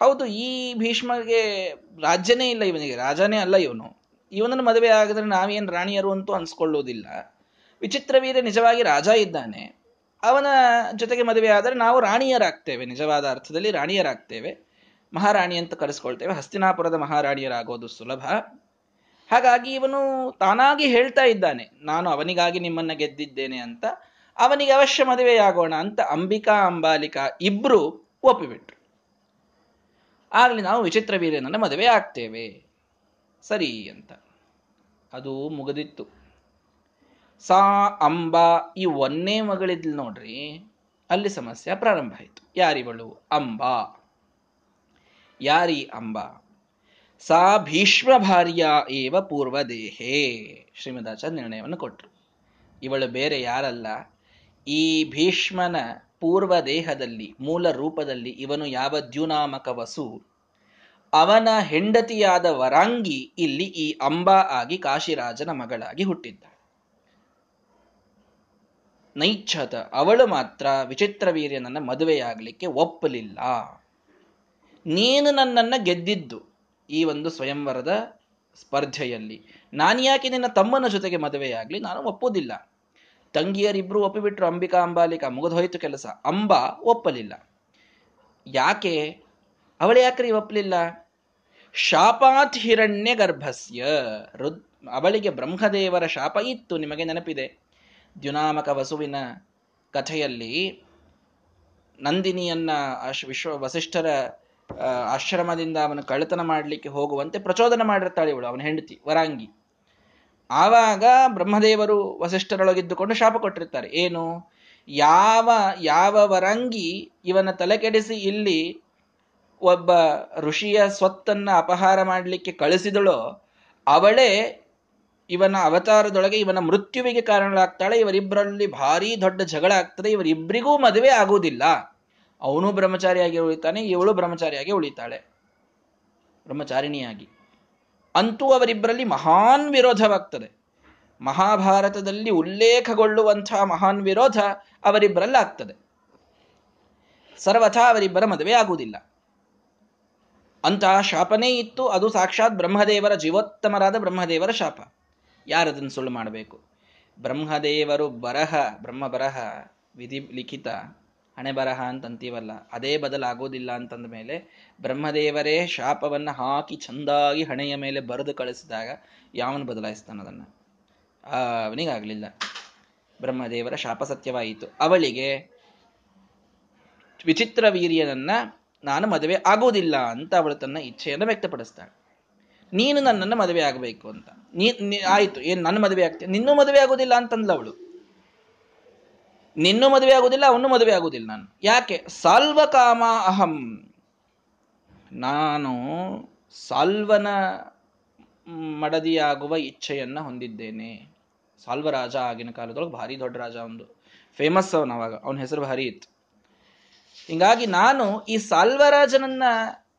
ಹೌದು, ಈ ಭೀಷ್ಮಗೆ ರಾಜ್ಯನೇ ಇಲ್ಲ ಇವನಿಗೆ, ರಾಜನೇ ಅಲ್ಲ ಇವನು. ಇವನನ್ನು ಮದುವೆ ಆಗಿದ್ರೆ ನಾವೇನು ರಾಣಿಯರು ಅಂತೂ ಅನ್ಸ್ಕೊಳ್ಳೋದಿಲ್ಲ. ವಿಚಿತ್ರವೀರ ನಿಜವಾಗಿ ರಾಜ ಇದ್ದಾನೆ. ಅವನ ಜೊತೆಗೆ ಮದುವೆ ಆದರೆ ನಾವು ರಾಣಿಯರಾಗ್ತೇವೆ, ನಿಜವಾದ ಅರ್ಥದಲ್ಲಿ ರಾಣಿಯರಾಗ್ತೇವೆ. ಮಹಾರಾಣಿ ಅಂತ ಕರೆಸ್ಕೊಳ್ತೇವೆ, ಹಸ್ತಿನಾಪುರದ ಮಹಾರಾಣಿಯರಾಗೋದು ಸುಲಭ. ಹಾಗಾಗಿ ಇವನು ತಾನಾಗಿ ಹೇಳ್ತಾ ಇದ್ದಾನೆ, ನಾನು ಅವನಿಗಾಗಿ ನಿಮ್ಮನ್ನ ಗೆದ್ದಿದ್ದೇನೆ ಅಂತ. ಅವನಿಗೆ ಅವಶ್ಯ ಮದುವೆಯಾಗೋಣ ಅಂತ ಅಂಬಿಕಾ ಅಂಬಾಲಿಕಾ ಇಬ್ರು ಒಪ್ಪಿಬಿಟ್ರು. ಆಗಲಿ ನಾವು ವಿಚಿತ್ರ ವೀರ್ಯನನ್ನು ಮದುವೆ ಆಗ್ತೇವೆ. ಸರಿ ಅಂತ. ಅದು ಮುಗಿದಿತ್ತು. ಸಾ ಅಂಬಾ ಈ ಒಂದೇ ಮಗಳಿದ್ಲು ನೋಡ್ರಿ, ಅಲ್ಲಿ ಸಮಸ್ಯೆ ಪ್ರಾರಂಭ ಆಯಿತು. ಯಾರಿವಳು? ಅಂಬಾ. ಯಾರಿ ಅಂಬಾ? ಸಾ ಭೀಷ್ಮ ಭಾರ್ಯ ಏವ ಪೂರ್ವ ದೇಹೇ ಶ್ರೀಮದಾಚ ನಿರ್ಣಯವನ್ನು ಕೊಟ್ಟರು ಇವಳು ಬೇರೆ ಯಾರಲ್ಲ ಈ ಭೀಷ್ಮನ ಪೂರ್ವ ದೇಹದಲ್ಲಿ ಮೂಲ ರೂಪದಲ್ಲಿ ಇವನು ಯಾವ ದ್ಯುನಾಮಕ ವಸು ಅವನ ಹೆಂಡತಿಯಾದ ವರಾಂಗಿ ಇಲ್ಲಿ ಈ ಅಂಬಾ ಆಗಿ ಕಾಶಿರಾಜನ ಮಗಳಾಗಿ ಹುಟ್ಟಿದ್ದ. ನೈಚ್ಛತ, ಅವಳು ಮಾತ್ರ ವಿಚಿತ್ರ ವೀರ್ಯನನ್ನ ಮದುವೆಯಾಗಲಿಕ್ಕೆ ಒಪ್ಪಲಿಲ್ಲ. ನೀನು ನನ್ನನ್ನ ಗೆದ್ದಿದ್ದು ಈ ಒಂದು ಸ್ವಯಂವರದ ಸ್ಪರ್ಧೆಯಲ್ಲಿ. ನಾನು ಯಾಕೆ ನಿನ್ನ ತಮ್ಮನ ಜೊತೆಗೆ ಮದುವೆಯಾಗಲಿ ನಾನು ಒಪ್ಪುವುದಿಲ್ಲ. ತಂಗಿಯರಿಬ್ರು ಒಪ್ಪಿಬಿಟ್ರು ಅಂಬಿಕಾ ಅಂಬಾಲಿಕಾ ಮುಗಿದೋಯ್ತು ಕೆಲಸ. ಅಂಬ ಒಪ್ಪಲಿಲ್ಲ. ಯಾಕೆ? ಅವಳು ಯಾಕ್ರಿ ಒಪ್ಪಲಿಲ್ಲ ಶಾಪಾತ್ ಹಿರಣ್ಯ ಗರ್ಭಸ್ಯ. ರುದ್ ಅವಳಿಗೆ ಬ್ರಹ್ಮದೇವರ ಶಾಪ ಇತ್ತು, ನಿಮಗೆ ನೆನಪಿದೆ? ದ್ಯುನಾಮಕ ವಸುವಿನ ಕಥೆಯಲ್ಲಿ ನಂದಿನಿಯನ್ನ ವಿಶ್ವ ವಸಿಷ್ಠರ ಆಶ್ರಮದಿಂದ ಅವನು ಕಳ್ಳತನ ಮಾಡಲಿಕ್ಕೆ ಹೋಗುವಂತೆ ಪ್ರಚೋದನ ಮಾಡಿರ್ತಾಳೆ ಇವಳು, ಅವನ ಹೆಂಡತಿ, ವರಾಂಗಿ. ಆವಾಗ ಬ್ರಹ್ಮದೇವರು ವಸಿಷ್ಠರೊಳಗಿದ್ದುಕೊಂಡು ಶಾಪ ಕೊಟ್ಟಿರ್ತಾರೆ. ಏನು? ಯಾವ ಯಾವ ವರಂಗಿ ಇವನ ತಲೆ ಕೆಡಿಸಿ ಇಲ್ಲಿ ಒಬ್ಬ ಋಷಿಯ ಸ್ವತ್ತನ್ನ ಅಪಹಾರ ಮಾಡಲಿಕ್ಕೆ ಕಳಿಸಿದಳೋ, ಅವಳೇ ಇವನ ಅವತಾರದೊಳಗೆ ಇವನ ಮೃತ್ಯುವಿಗೆ ಕಾರಣಗಳಾಗ್ತಾಳೆ ಇವರಿಬ್ಬರಲ್ಲಿ ಭಾರಿ ದೊಡ್ಡ ಜಗಳ ಆಗ್ತದೆ. ಇವರಿಬ್ಬರಿಗೂ ಮದುವೆ ಆಗುವುದಿಲ್ಲ. ಅವನು ಬ್ರಹ್ಮಚಾರಿಯಾಗಿ ಉಳಿತಾನೆ, ಇವಳು ಬ್ರಹ್ಮಚಾರಿಯಾಗಿ ಉಳಿತಾಳೆ. ಬ್ರಹ್ಮಚಾರಿಣಿಯಾಗಿ. ಅಂತೂ ಅವರಿಬ್ಬರಲ್ಲಿ ಮಹಾನ್ ವಿರೋಧವಾಗ್ತದೆ. ಮಹಾಭಾರತದಲ್ಲಿ ಉಲ್ಲೇಖಗೊಳ್ಳುವಂತಹ ಮಹಾನ್ ವಿರೋಧ ಅವರಿಬ್ಬರಲ್ಲಿ ಆಗ್ತದೆ. ಸರ್ವಥಾ ಅವರಿಬ್ಬರ ಮದುವೆ ಆಗುವುದಿಲ್ಲ. ಅಂತಹ ಶಾಪನೇ ಇತ್ತು, ಅದು ಸಾಕ್ಷಾತ್ ಬ್ರಹ್ಮದೇವರ ಜೀವೋತ್ತಮರಾದ ಬ್ರಹ್ಮದೇವರ ಶಾಪ. ಯಾರದನ್ನು ಸುಳ್ಳು ಮಾಡಬೇಕು? ಬ್ರಹ್ಮದೇವರು ಬರಹ, ಬ್ರಹ್ಮ ಬರಹ, ವಿಧಿ ಲಿಖಿತ. ಹಣೆ ಬರಹ ಅಂತಂತೀವಲ್ಲ, ಅದೇ ಬದಲಾಗೋದಿಲ್ಲ ಅಂತಂದ ಮೇಲೆ ಬ್ರಹ್ಮದೇವರೇ ಶಾಪವನ್ನು ಹಾಕಿ ಚಂದಾಗಿ ಹಣೆಯ ಮೇಲೆ ಬರೆದು ಕಳಿಸಿದಾಗ ಯಾವನು ಬದಲಾಯಿಸ್ತಾನ ಅದನ್ನು? ಅವನಿಗಾಗಲಿಲ್ಲ. ಬ್ರಹ್ಮದೇವರ ಶಾಪ ಸತ್ಯವಾಯಿತು. ಅವಳಿಗೆ ವಿಚಿತ್ರ ವೀರ್ಯನನ್ನ ನಾನು ಮದುವೆ ಆಗೋದಿಲ್ಲ ಅಂತ ಅವಳು ತನ್ನ ಇಚ್ಛೆಯನ್ನು ವ್ಯಕ್ತಪಡಿಸ್ತಾಳೆ. ನೀನು ನನ್ನನ್ನು ಮದುವೆ ಆಗಬೇಕು ಅಂತ. ನೀ ಆಯಿತು, ಏನು ನನ್ನ ಮದುವೆ ಆಗ್ತೀನಿ ನಿನ್ನೂ ಮದುವೆ ಆಗೋದಿಲ್ಲ ಅಂತಂದ್ಲ ಅವಳು. ನಿನ್ನೂ ಮದುವೆ ಆಗುದಿಲ್ಲ, ಅವನು ಮದುವೆ ಆಗುದಿಲ್ಲ ನಾನು. ಯಾಕೆ? ಸಾಲ್ವ ಕಾಮ ಅಹಂ. ನಾನು ಸಾಲ್ವನ ಮಡದಿಯಾಗುವ ಇಚ್ಛೆಯನ್ನ ಹೊಂದಿದ್ದೇನೆ. ಸಾಲ್ವ ರಾಜ ಆಗಿನ ಕಾಲದೊಳಗೆ ಭಾರಿ ದೊಡ್ಡ ರಾಜ ಒಂದು. ಫೇಮಸ್ ಅವನ ಅವಾಗ. ಅವನ ಹೆಸರು ಭಾರಿ ಇತ್ತು ಹಿಂಗಾಗಿ ನಾನು ಈ ಸಾಲ್ವರಾಜನನ್ನ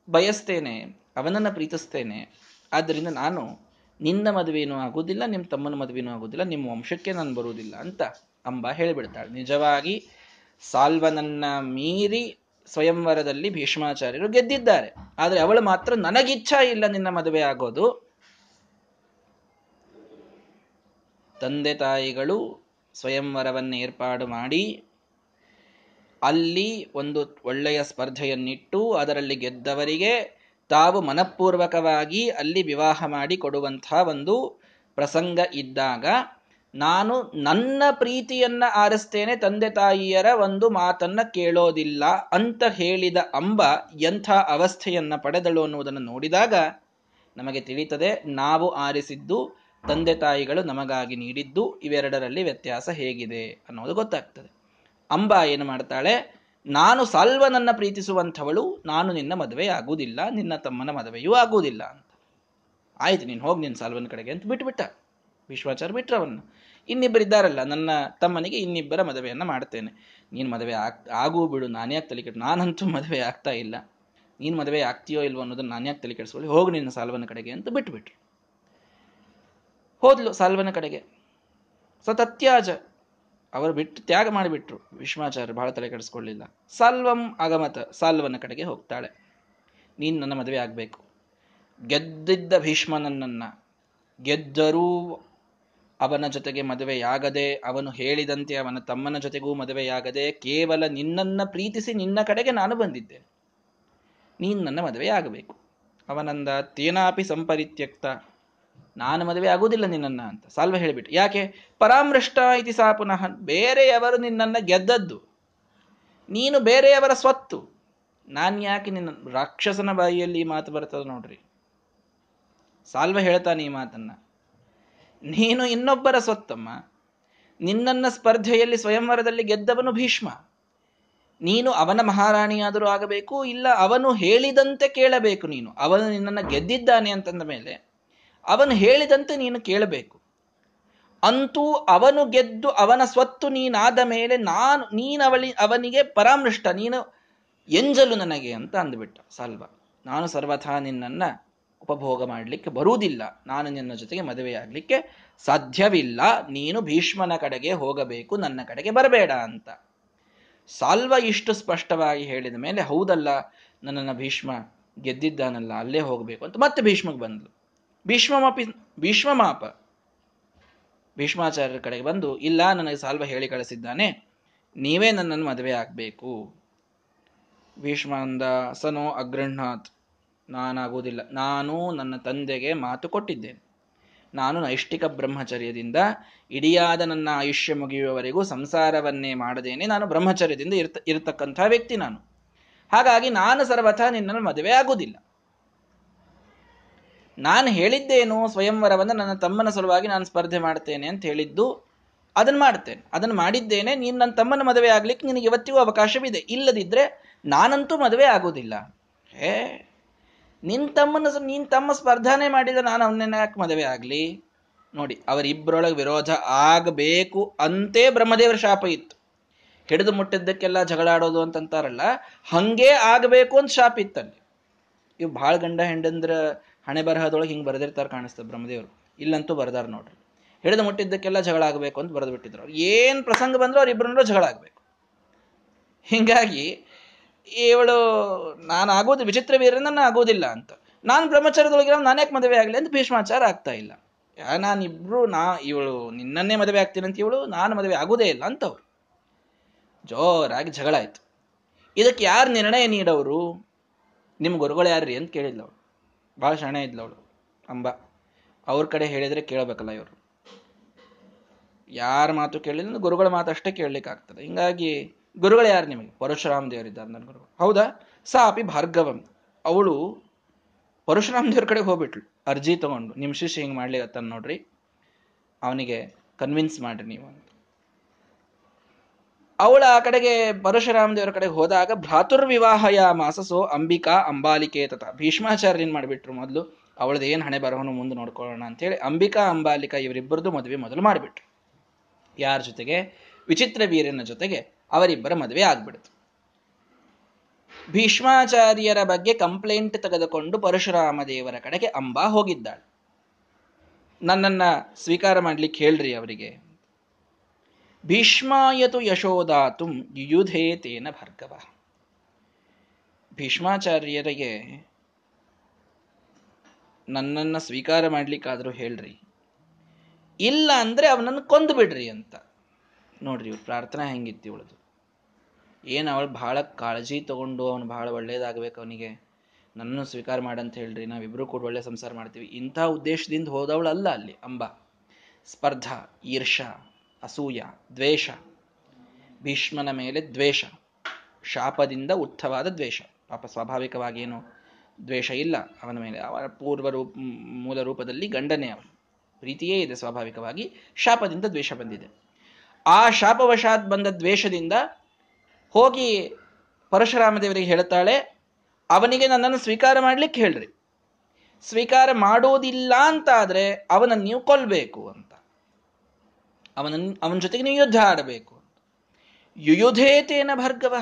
ಬಯಸ್ತೇನೆ, ಅವನನ್ನ ಪ್ರೀತಿಸ್ತೇನೆ. ಆದ್ದರಿಂದ ನಾನು ನಿನ್ನ ಮದುವೆನೂ ಆಗುವುದಿಲ್ಲ ನಿಮ್ಮ ತಮ್ಮನ ಮದುವೆನೂ ಆಗುವುದಿಲ್ಲ ನಿಮ್ಮ ವಂಶಕ್ಕೆ ನಾನು ಬರುವುದಿಲ್ಲ ಅಂತ ಅಂಬ ಹೇಳಿಬಿಡ್ತಾಳೆ. ನಿಜವಾಗಿ ಸಾಲ್ವನನ್ನ ಮೀರಿ ಸ್ವಯಂವರದಲ್ಲಿ ಭೀಷ್ಮಾಚಾರ್ಯರು ಗೆದ್ದಿದ್ದಾರೆ. ಆದರೆ ಅವಳು ಮಾತ್ರ ನನಗಿಚ್ಛಾ ಇಲ್ಲ ನಿನ್ನ ಮದುವೆ ಆಗೋದು. ತಂದೆ ತಾಯಿಗಳು ಸ್ವಯಂವರವನ್ನು ಏರ್ಪಾಡು ಮಾಡಿ ಅಲ್ಲಿ ಒಂದು ಒಳ್ಳೆಯ ಸ್ಪರ್ಧೆಯನ್ನಿಟ್ಟು ಅದರಲ್ಲಿ ಗೆದ್ದವರಿಗೆ ತಾವು ಮನಪೂರ್ವಕವಾಗಿ ಅಲ್ಲಿ ವಿವಾಹ ಮಾಡಿ ಕೊಡುವಂತಹ ಒಂದು ಪ್ರಸಂಗ ಇದ್ದಾಗ ನಾನು ನನ್ನ ಪ್ರೀತಿಯನ್ನ ಆರಿಸ್ತೇನೆ ತಂದೆ ತಾಯಿಯರ ಒಂದು ಮಾತನ್ನ ಕೇಳೋದಿಲ್ಲ ಅಂತ ಹೇಳಿದ ಅಂಬ ಎಂಥ ಅವಸ್ಥೆಯನ್ನ ಪಡೆದಳು ಅನ್ನುವುದನ್ನು ನೋಡಿದಾಗ ನಮಗೆ ತಿಳಿತದೆ ನಾವು ಆರಿಸಿದ್ದು ತಂದೆ ತಾಯಿಗಳು ನಮಗಾಗಿ ನೀಡಿದ್ದು ಇವೆರಡರಲ್ಲಿ ವ್ಯತ್ಯಾಸ ಹೇಗಿದೆ ಅನ್ನೋದು ಗೊತ್ತಾಗ್ತದೆ. ಅಂಬ ಏನು ಮಾಡ್ತಾಳೆ, ನಾನು ಸಾಲ್ವನನ್ನ ಪ್ರೀತಿಸುವಂಥವಳು, ನಾನು ನಿನ್ನ ಮದುವೆ ಆಗುವುದಿಲ್ಲ ನಿನ್ನ ತಮ್ಮನ ಮದುವೆಯೂ ಆಗುವುದಿಲ್ಲ ಅಂತ. ಆಯ್ತು, ನೀನು ಹೋಗಿ ನಿನ್ನ ಸಾಲ್ವನ ಕಡೆಗೆ ಅಂತ ಬಿಟ್ಬಿಟ್ಟ. ವಿಶ್ವಾಚಾರ ಬಿಟ್ರವನ್ನು ಇನ್ನಿಬ್ಬರಿದ್ದಾರಲ್ಲ ನನ್ನ ತಮ್ಮನಿಗೆ ಇನ್ನಿಬ್ಬರ ಮದುವೆಯನ್ನು ಮಾಡ್ತೇನೆ. ನೀನು ಮದುವೆ ಆಗ್, ಆಗೂ ಬಿಡು ನಾನ್ಯಾಕೆ ತಲೆ ಕೆಟ್ಟು ನಾನಂತೂ ಮದುವೆ ಆಗ್ತಾ ಇಲ್ಲ. ನೀನು ಮದುವೆ ಆಗ್ತೀಯೋ ಇಲ್ವೋ ಅನ್ನೋದನ್ನ ನಾನ್ಯಾಕೆ ತಲೆ ಕೆಡಿಸ್ಕೊಳ್ಳಿ? ಹೋಗು ನಿನ್ನ ಸಾಲ್ವನ ಕಡೆಗೆ ಅಂತ ಬಿಟ್ಬಿಟ್ರು ಹೋದ್ಲು ಸಾಲ್ವನ ಕಡೆಗೆ. ಸತತ್ಯಾಜ, ಅವರು ಬಿಟ್ಟು ತ್ಯಾಗ ಮಾಡಿಬಿಟ್ರು. ವಿಶ್ವಾಚಾರ್ಯ ಬಹಳ ತಲೆ ಕೆಡಿಸ್ಕೊಳ್ಳಿಲ್ಲ. ಸಾಲ್ವಂ ಅಗಮತ, ಸಾಲ್ವನ ಕಡೆಗೆ ಹೋಗ್ತಾಳೆ. ನೀನು ನನ್ನ ಮದುವೆ ಆಗಬೇಕು. ಗೆದ್ದಿದ್ದ ಭೀಷ್ಮನನ್ನ ಗೆದ್ದರೂ ಅವನ ಜೊತೆಗೆ ಮದುವೆಯಾಗದೆ, ಅವನು ಹೇಳಿದಂತೆ ಅವನ ತಮ್ಮನ ಜೊತೆಗೂ ಮದುವೆಯಾಗದೆ, ಕೇವಲ ನಿನ್ನನ್ನು ಪ್ರೀತಿಸಿ ನಿನ್ನ ಕಡೆಗೆ ನಾನು ಬಂದಿದ್ದೇನೆ. ನೀನು ನನ್ನ ಮದುವೆಯಾಗಬೇಕು. ಅವನಂದ, ತೇನಾಪಿ ಸಂಪರಿತ್ಯಕ್ತ. ನಾನು ಮದುವೆ ಆಗುವುದಿಲ್ಲ ನಿನ್ನನ್ನು ಅಂತ. ಸಾಲ್ವ ಹೇಳಿಬಿಟ್ಟು, ಯಾಕೆ? ಪರಾಮೃಷ್ಟ ಇತಿ ಸಾ ಪುನಃ. ಬೇರೆಯವರು ನಿನ್ನನ್ನು ಗೆದ್ದದ್ದು. ನೀನು ಬೇರೆಯವರ ಸ್ವತ್ತು. ನಾನು ಯಾಕೆ ನಿನ್ನ ರಾಕ್ಷಸನ ಬಾಯಿಯಲ್ಲಿ ಈ ಮಾತು ಬರ್ತದೆ ನೋಡ್ರಿ? ಸಾಲ್ವ ಹೇಳ್ತಾನೆ ಈ ಮಾತನ್ನ. ನೀನು ಇನ್ನೊಬ್ಬರ ಸ್ವತ್ತಮ್ಮ. ನಿನ್ನನ್ನ ಸ್ಪರ್ಧೆಯಲ್ಲಿ ಸ್ವಯಂವರದಲ್ಲಿ ಗೆದ್ದವನು ಭೀಷ್ಮ. ನೀನು ಅವನ ಮಹಾರಾಣಿಯಾದರೂ ಆಗಬೇಕು, ಇಲ್ಲ ಅವನು ಹೇಳಿದಂತೆ ಕೇಳಬೇಕು ನೀನು. ಅವನು ನಿನ್ನನ್ನು ಗೆದ್ದಿದ್ದಾನೆ ಅಂತಂದ ಮೇಲೆ ಅವನು ಹೇಳಿದಂತೆ ನೀನು ಕೇಳಬೇಕು. ಅಂತೂ ಅವನು ಗೆದ್ದು ಅವನ ಸ್ವತ್ತು ನೀನಾದ ಮೇಲೆ ನಾನು ನೀನವಳಿ ಅವನಿಗೆ ಪರಾಮೃಷ್ಟ, ನೀನು ಎಂಜಲು ನನಗೆ ಅಂತ ಅಂದ್ಬಿಟ್ಟ. ಸಾಲ್ವ. ನಾನು ಸರ್ವಥಾ ನಿನ್ನನ್ನ ಉಪಭೋಗ ಮಾಡಲಿಕ್ಕೆ ಬರುವುದಿಲ್ಲ. ನಾನು ನಿನ್ನ ಜೊತೆಗೆ ಮದುವೆಯಾಗಲಿಕ್ಕೆ ಸಾಧ್ಯವಿಲ್ಲ. ನೀನು ಭೀಷ್ಮನ ಕಡೆಗೆ ಹೋಗಬೇಕು, ನನ್ನ ಕಡೆಗೆ ಬರಬೇಡ ಅಂತ. ಸಾಲ್ವ ಇಷ್ಟು ಸ್ಪಷ್ಟವಾಗಿ ಹೇಳಿದ ಮೇಲೆ, ಹೌದಲ್ಲ, ನನ್ನನ್ನು ಭೀಷ್ಮ ಗೆದ್ದಿದ್ದಾನಲ್ಲ, ಅಲ್ಲೇ ಹೋಗಬೇಕು ಅಂತ ಮತ್ತೆ ಭೀಷ್ಮಗೆ ಬಂದ್ಲು. ಭೀಷ್ಮಮಾಪಿ ಭೀಷ್ಮಮಾಪ ಭೀಷ್ಮಾಚಾರ್ಯರ ಕಡೆಗೆ ಬಂದು, ಇಲ್ಲ, ನನಗೆ ಸಾಲ್ವ ಹೇಳಿ ಕಳಿಸಿದ್ದಾನೆ. ನೀವೇ ನನ್ನನ್ನು ಮದುವೆ ಆಗಬೇಕು ಭೀಷ್ಮ ಅಂದ ಸನೋ ಅಗ್ರಹ್ಣಾತ್ ನಾನಾಗುವುದಿಲ್ಲ. ನಾನು ನನ್ನ ತಂದೆಗೆ ಮಾತು ಕೊಟ್ಟಿದ್ದೇನೆ. ನಾನು ನೈಷ್ಠಿಕ ಬ್ರಹ್ಮಚರ್ಯದಿಂದ ಇಡಿಯಾದ ನನ್ನ ಆಯುಷ್ಯ ಮುಗಿಯುವವರೆಗೂ ಸಂಸಾರವನ್ನೇ ಮಾಡದೇನೆ ನಾನು ಬ್ರಹ್ಮಚರ್ಯದಿಂದ ಇರ್ತ ವ್ಯಕ್ತಿ ನಾನು. ಹಾಗಾಗಿ ನಾನು ಸರ್ವಥ ನಿನ್ನನ್ನು ಮದುವೆ ಆಗುವುದಿಲ್ಲ. ನಾನು ಹೇಳಿದ್ದೇನು ಸ್ವಯಂವರವನ್ನು ನನ್ನ ತಮ್ಮನ ಸಲುವಾಗಿ ನಾನು ಸ್ಪರ್ಧೆ ಮಾಡ್ತೇನೆ ಅಂತ ಹೇಳಿದ್ದು ಅದನ್ನು ಮಾಡ್ತೇನೆ. ಅದನ್ನು ಮಾಡಿದ್ದೇನೆ, ನೀನು ನನ್ನ ತಮ್ಮನ ಮದುವೆ ಆಗ್ಲಿಕ್ಕೆ ನಿನಗೆ ಇವತ್ತಿಗೂ ಅವಕಾಶವಿದೆ. ಇಲ್ಲದಿದ್ದರೆ ನಾನಂತೂ ಮದುವೆ ಆಗೋದಿಲ್ಲ ಹೇ ನಿನ್ ತಮ್ಮನ ನೀನ್ ತಮ್ಮ ಸ್ಪರ್ಧಾನೆ ಮಾಡಿದ ನಾನು ಅವನನ್ನ ಯಾಕೆ ಮದುವೆ ಆಗ್ಲಿ? ನೋಡಿ ಅವರಿಬ್ಬರೊಳಗೆ ವಿರೋಧ ಆಗಬೇಕು ಅಂತೇ ಬ್ರಹ್ಮದೇವರ ಶಾಪ ಇತ್ತು. ಹಿಡಿದು ಮುಟ್ಟಿದ್ದಕ್ಕೆಲ್ಲ ಜಗಳಾಡೋದು ಅಂತಂತಾರಲ್ಲ, ಹಂಗೆ ಆಗಬೇಕು ಅಂತ ಶಾಪ ಇತ್ತಲ್ಲಿ ಇವು ಭಾಳ ಗಂಡ ಹೆಂಡಂದ್ರ ಹಣೆ ಬರಹದೊಳಗೆ ಹಿಂಗೆ ಬರೆದಿರ್ತಾರೆ ಕಾಣಿಸ್ತದೆ ಬ್ರಹ್ಮದೇವರು. ಇಲ್ಲಂತೂ ಬರ್ದಾರ ನೋಡ್ರಿ. ಹಿಡಿದು ಮುಟ್ಟಿದ್ದಕ್ಕೆಲ್ಲ ಜಗಳ ಆಗಬೇಕು ಅಂತ ಬರೆದು ಬಿಟ್ಟಿದ್ರು ಏನು ಪ್ರಸಂಗ ಬಂದರೂ ಅವ್ರಿಬ್ಬರನ್ನೂ ಜಗಳ ಆಗಬೇಕು. ಹಿಂಗಾಗಿ ಇವಳು, ನಾನು ಆಗೋದು, ವಿಚಿತ್ರ ವೀರ ನನ್ನ ಆಗೋದಿಲ್ಲ ಅಂತ. ನಾನು ಬ್ರಹ್ಮಚಾರ್ಯದೊಳಗೆ ನಾನು ಯಾಕೆ ಮದುವೆ ಆಗಲಿ ಅಂತ ಭೀಷ್ಮಾಚಾರ ಆಗ್ತಾ ಇಲ್ಲ. ನಾನಿಬ್ರು, ನಾ, ಇವಳು, ನಿನ್ನನ್ನೇ ಮದುವೆ ಆಗ್ತೀನಿ ಅಂತ ಇವಳು, ನಾನು ಮದುವೆ ಆಗೋದೇ ಇಲ್ಲ ಅಂತ ಅಂತವ್ರು. ಜೋರಾಗಿ ಜಗಳ ಆಯ್ತು. ಇದಕ್ಕೆ ಯಾರು ನಿರ್ಣಯ ನೀಡವರು? ನಿಮ್ಮ ಗುರುಗಳು ಯಾರ್ರಿ ಅಂತ ಕೇಳಿದ್ಲು ಅವಳು ಭಾಳ ಶಾಣೆ ಅವಳು ಅಂಬ. ಅವ್ರ ಕಡೆ ಹೇಳಿದ್ರೆ ಕೇಳಬೇಕಲ್ಲ ಇವರು. ಯಾರ ಮಾತು ಕೇಳಿಲ್ಲ ಗುರುಗಳ ಮಾತು ಅಷ್ಟೇ ಕೇಳಲಿಕ್ಕೆ ಆಗ್ತದೆ ಹಿಂಗಾಗಿ ಗುರುಗಳು ಯಾರು ನಿಮಗೆ? ಪರಶುರಾಮ ದೇವರಿದ್ದಾರೆ ನನ್ನ ಗುರುಗಳು. ಹೌದಾ? ಸಾಪಿ ಭಾರ್ಗವಂ. ಅವಳು ಪರಶುರಾಮ ದೇವ್ರ ಕಡೆಗೆ ಹೋಗ್ಬಿಟ್ಲು. ಅರ್ಜಿ ತಗೊಂಡು. ನಿಮ್ಮ ಶಿಷ್ಯ ಹಿಂಗೆ ಮಾಡ್ಲಿಕ್ಕೆ ನೋಡ್ರಿ. ಅವನಿಗೆ ಕನ್ವಿನ್ಸ್ ಮಾಡ್ರಿ ನೀವು ಅಂತ. ಅವಳ ಆ ಕಡೆಗೆ ಪರಶುರಾಮ ದೇವರ ಕಡೆಗೆ ಹೋದಾಗ ಭ್ರಾತುರ್ವಿವಾಹಯ ಮಾಸಸೋ ಅಂಬಿಕಾ ಅಂಬಾಲಿಕೆ ತತ ಭೀಷ್ಮಾಚಾರ್ಯ ಏನ್ ಮಾಡಿಬಿಟ್ರು ಮೊದಲು? ಅವಳದ ಏನು ಹಣೆ ಬರಹನು ಮುಂದೆ ನೋಡ್ಕೊಳ್ಳೋಣ ಅಂತೇಳಿ ಅಂಬಿಕಾ, ಅಂಬಾಲಿಕಾ ಇವರಿಬ್ಬರದು ಮದುವೆ ಮೊದಲು ಮಾಡಿಬಿಟ್ರು. ಯಾರ ಜೊತೆಗೆ? ವಿಚಿತ್ರ ವೀರನ ಜೊತೆಗೆ. ಅವರಿಬ್ಬರ ಮದುವೆ ಆಗ್ಬಿಡ್ತು. ಭೀಷ್ಮಾಚಾರ್ಯರ ಬಗ್ಗೆ ಕಂಪ್ಲೇಂಟ್ ತೆಗೆದುಕೊಂಡು ಪರಶುರಾಮ ದೇವರ ಕಡೆಗೆ ಅಂಬಾ ಹೋಗಿದ್ದಾಳೆ. ನನ್ನನ್ನ ಸ್ವೀಕಾರ ಮಾಡ್ಲಿಕ್ಕೆ ಹೇಳ್ರಿ ಅವರಿಗೆ. ಭೀಷ್ಮಾಯತು ಯಶೋದಾತುಂ ಯುಯುಧೇ ತೇನ ಭಾರ್ಗವ. ಭೀಷ್ಮಾಚಾರ್ಯರಿಗೆ ನನ್ನನ್ನು ಸ್ವೀಕಾರ ಮಾಡ್ಲಿಕ್ಕಾದರೂ ಹೇಳ್ರಿ. ಇಲ್ಲ ಅಂದ್ರೆ ಅವನನ್ನು ಕೊಂದು ಬಿಡ್ರಿ ಅಂತ. ನೋಡ್ರಿ, ಇವ್ರ ಪ್ರಾರ್ಥನೆ ಹೆಂಗಿತ್ತು ಇವಳದು? ಏನು ಅವಳು ಭಾಳ ಕಾಳಜಿ ತಗೊಂಡು ಅವನು ಭಾಳ ಒಳ್ಳೇದಾಗಬೇಕು ಅವನಿಗೆ? ನನ್ನನ್ನು ಸ್ವೀಕಾರ ಮಾಡಂತ ಹೇಳ್ರಿ ನಾವಿಬ್ಬರು ಕೂಡ ಒಳ್ಳೆ ಸಂಸಾರ ಮಾಡ್ತೀವಿ. ಇಂಥ ಉದ್ದೇಶದಿಂದ ಹೋದವಳು ಅಲ್ಲ ಅಲ್ಲಿ ಅಂಬ. ಸ್ಪರ್ಧಾ ಈರ್ಷ ಅಸೂಯ, ದ್ವೇಷ. ಭೀಷ್ಮನ ಮೇಲೆ ದ್ವೇಷ. ಶಾಪದಿಂದ ಉತ್ಥವಾದ ದ್ವೇಷ. ಪಾಪ ಸ್ವಾಭಾವಿಕವಾಗಿ ಏನು ದ್ವೇಷ ಇಲ್ಲ. ಅವನ ಮೇಲೆ, ಅವರ ಪೂರ್ವ ರೂಪ, ಮೂಲ ರೂಪದಲ್ಲಿ ಗಂಡನೇ ಅವನು. ಪ್ರೀತಿಯೇ ಇದೆ ಸ್ವಾಭಾವಿಕವಾಗಿ. ಶಾಪದಿಂದ ದ್ವೇಷ ಬಂದಿದೆ. ಆ ಶಾಪವಶಾತ್ ಬಂದ ದ್ವೇಷದಿಂದ ಹೋಗಿ ಪರಶುರಾಮ ದೇವರಿಗೆ ಹೇಳ್ತಾಳೆ ಅವನಿಗೆ ನನ್ನನ್ನು ಸ್ವೀಕಾರ ಮಾಡ್ಲಿಕ್ಕೆ ಹೇಳ್ರಿ. ಸ್ವೀಕಾರ ಮಾಡೋದಿಲ್ಲ ಅಂತ ಆದ್ರೆ ಅವನನ್ನು ನೀವು ಕೊಲ್ಬೇಕು ಅಂತ. ಅವನನ್ನು ಅವನ ಜೊತೆಗೆ ನೀವು ಯುದ್ಧ ಆಡಬೇಕು ಯುಯುಧೇತೇನ ಭರ್ಗವ,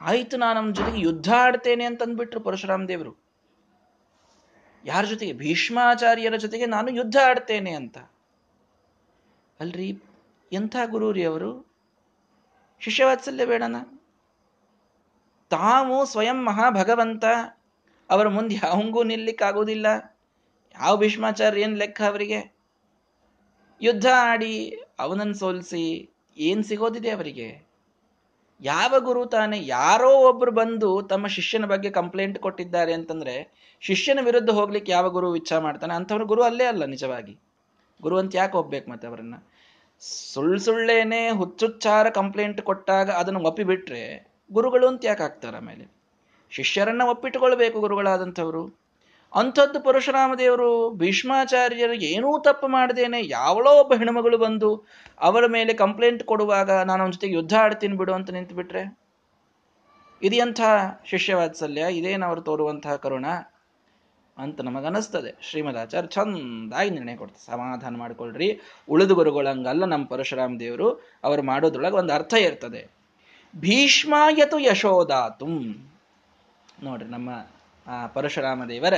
ಆಯ್ತು ನಾನು ಅವನ ಜೊತೆಗೆ ಯುದ್ಧ ಆಡ್ತೇನೆ ಅಂತ ಅಂದ್ಬಿಟ್ರು ಪರಶುರಾಮ ದೇವರು. ಯಾರ ಜೊತೆಗೆ? ಭೀಷ್ಮಾಚಾರ್ಯರ ಜೊತೆಗೆ ನಾನು ಯುದ್ಧ ಆಡ್ತೇನೆ ಅಂತ. ಅಲ್ರಿ ಎಂಥ ಗುರು ರೀ ಅವರು? ಶಿಷ್ಯವಾತ್ಸಲ್ಯ ಬೇಡನ? ತಾವು ಸ್ವಯಂ ಮಹಾಭಗವಂತ. ಅವರ ಮುಂದೆ ಯಾವಂಗೂ ನಿಲ್ಲಿಕ್ಕಾಗೋದಿಲ್ಲ ಯಾವ ಭೀಷ್ಮಾಚಾರ್ಯ ಏನು ಲೆಕ್ಕ ಅವರಿಗೆ? ಯುದ್ಧ ಆಡಿ ಅವನನ್ನು ಸೋಲಿಸಿ ಏನು ಸಿಗೋದಿದೆ ಅವರಿಗೆ? ಯಾವ ಗುರು ತಾನೇ? ಯಾರೋ ಒಬ್ರು ಬಂದು ತಮ್ಮ ಶಿಷ್ಯನ ಬಗ್ಗೆ ಕಂಪ್ಲೇಂಟ್ ಕೊಟ್ಟಿದ್ದಾರೆ ಅಂತಂದ್ರೆ ಶಿಷ್ಯನ ವಿರುದ್ಧ ಹೋಗ್ಲಿಕ್ಕೆ ಯಾವ ಗುರು ಇಚ್ಛಾ ಮಾಡ್ತಾನೆ? ಅಂಥವ್ರ ಗುರು ಅಲ್ಲೇ ಅಲ್ಲ ನಿಜವಾಗಿ. ಗುರು ಅಂತ ಯಾಕೆ ಹೋಗ್ಬೇಕು ಮತ್ತೆ ಅವರನ್ನ? ಸುಳ್ಳು ಸುಳ್ಳೇನೆ ಹುಚ್ಚುಚ್ಚಾರ ಕಂಪ್ಲೇಂಟ್ ಕೊಟ್ಟಾಗ ಅದನ್ನು ಒಪ್ಪಿಬಿಟ್ರೆ ಗುರುಗಳು ಅಂತ ಯಾಕೆ ಆಗ್ತಾರೆ ಆಮೇಲೆ? ಶಿಷ್ಯರನ್ನ ಒಪ್ಪಿಟ್ಟುಕೊಳ್ಬೇಕು ಗುರುಗಳಾದಂಥವ್ರು. ಅಂಥದ್ದು ಪರಶುರಾಮ ದೇವರು ಭೀಷ್ಮಾಚಾರ್ಯರು ಏನೂ ತಪ್ಪು ಮಾಡದೇನೆ ಯಾವಳೋ ಒಬ್ಬ ಹೆಣ್ಮಗಳು ಬಂದು ಅವರ ಮೇಲೆ ಕಂಪ್ಲೇಂಟ್ ಕೊಡುವಾಗ ನಾನು ಅವನ ಜೊತೆಗೆ ಯುದ್ಧ ಆಡ್ತೀನಿ ಬಿಡು ಅಂತ ನಿಂತು ಬಿಟ್ರೆ ಇದೆಯಂಥ ಶಿಷ್ಯವಾತ್ಸಲ್ಯ? ಇದೇನವರು ತೋರುವಂತಹ ಕರುಣ? ಅಂತ ನಮಗನಿಸ್ತದೆ. ಶ್ರೀಮದಾಚಾರ್ಯ ಚಂದಾಗಿ ನಿರ್ಣಯ ಕೊಡ್ತಾರೆ. ಸಮಾಧಾನ ಮಾಡ್ಕೊಳ್ರಿ. ಉಳಿದು ಗುರುಗಳಂಗಲ್ಲ ನಮ್ಮ ಪರಶುರಾಮ ದೇವರು. ಅವರು ಮಾಡೋದ್ರೊಳಗೆ ಒಂದು ಅರ್ಥ ಇರ್ತದೆ. ಭೀಷ್ಮಾಯತು ಯಶೋದಾತುಂ. ನೋಡ್ರಿ ನಮ್ಮ ಪರಶುರಾಮ ದೇವರ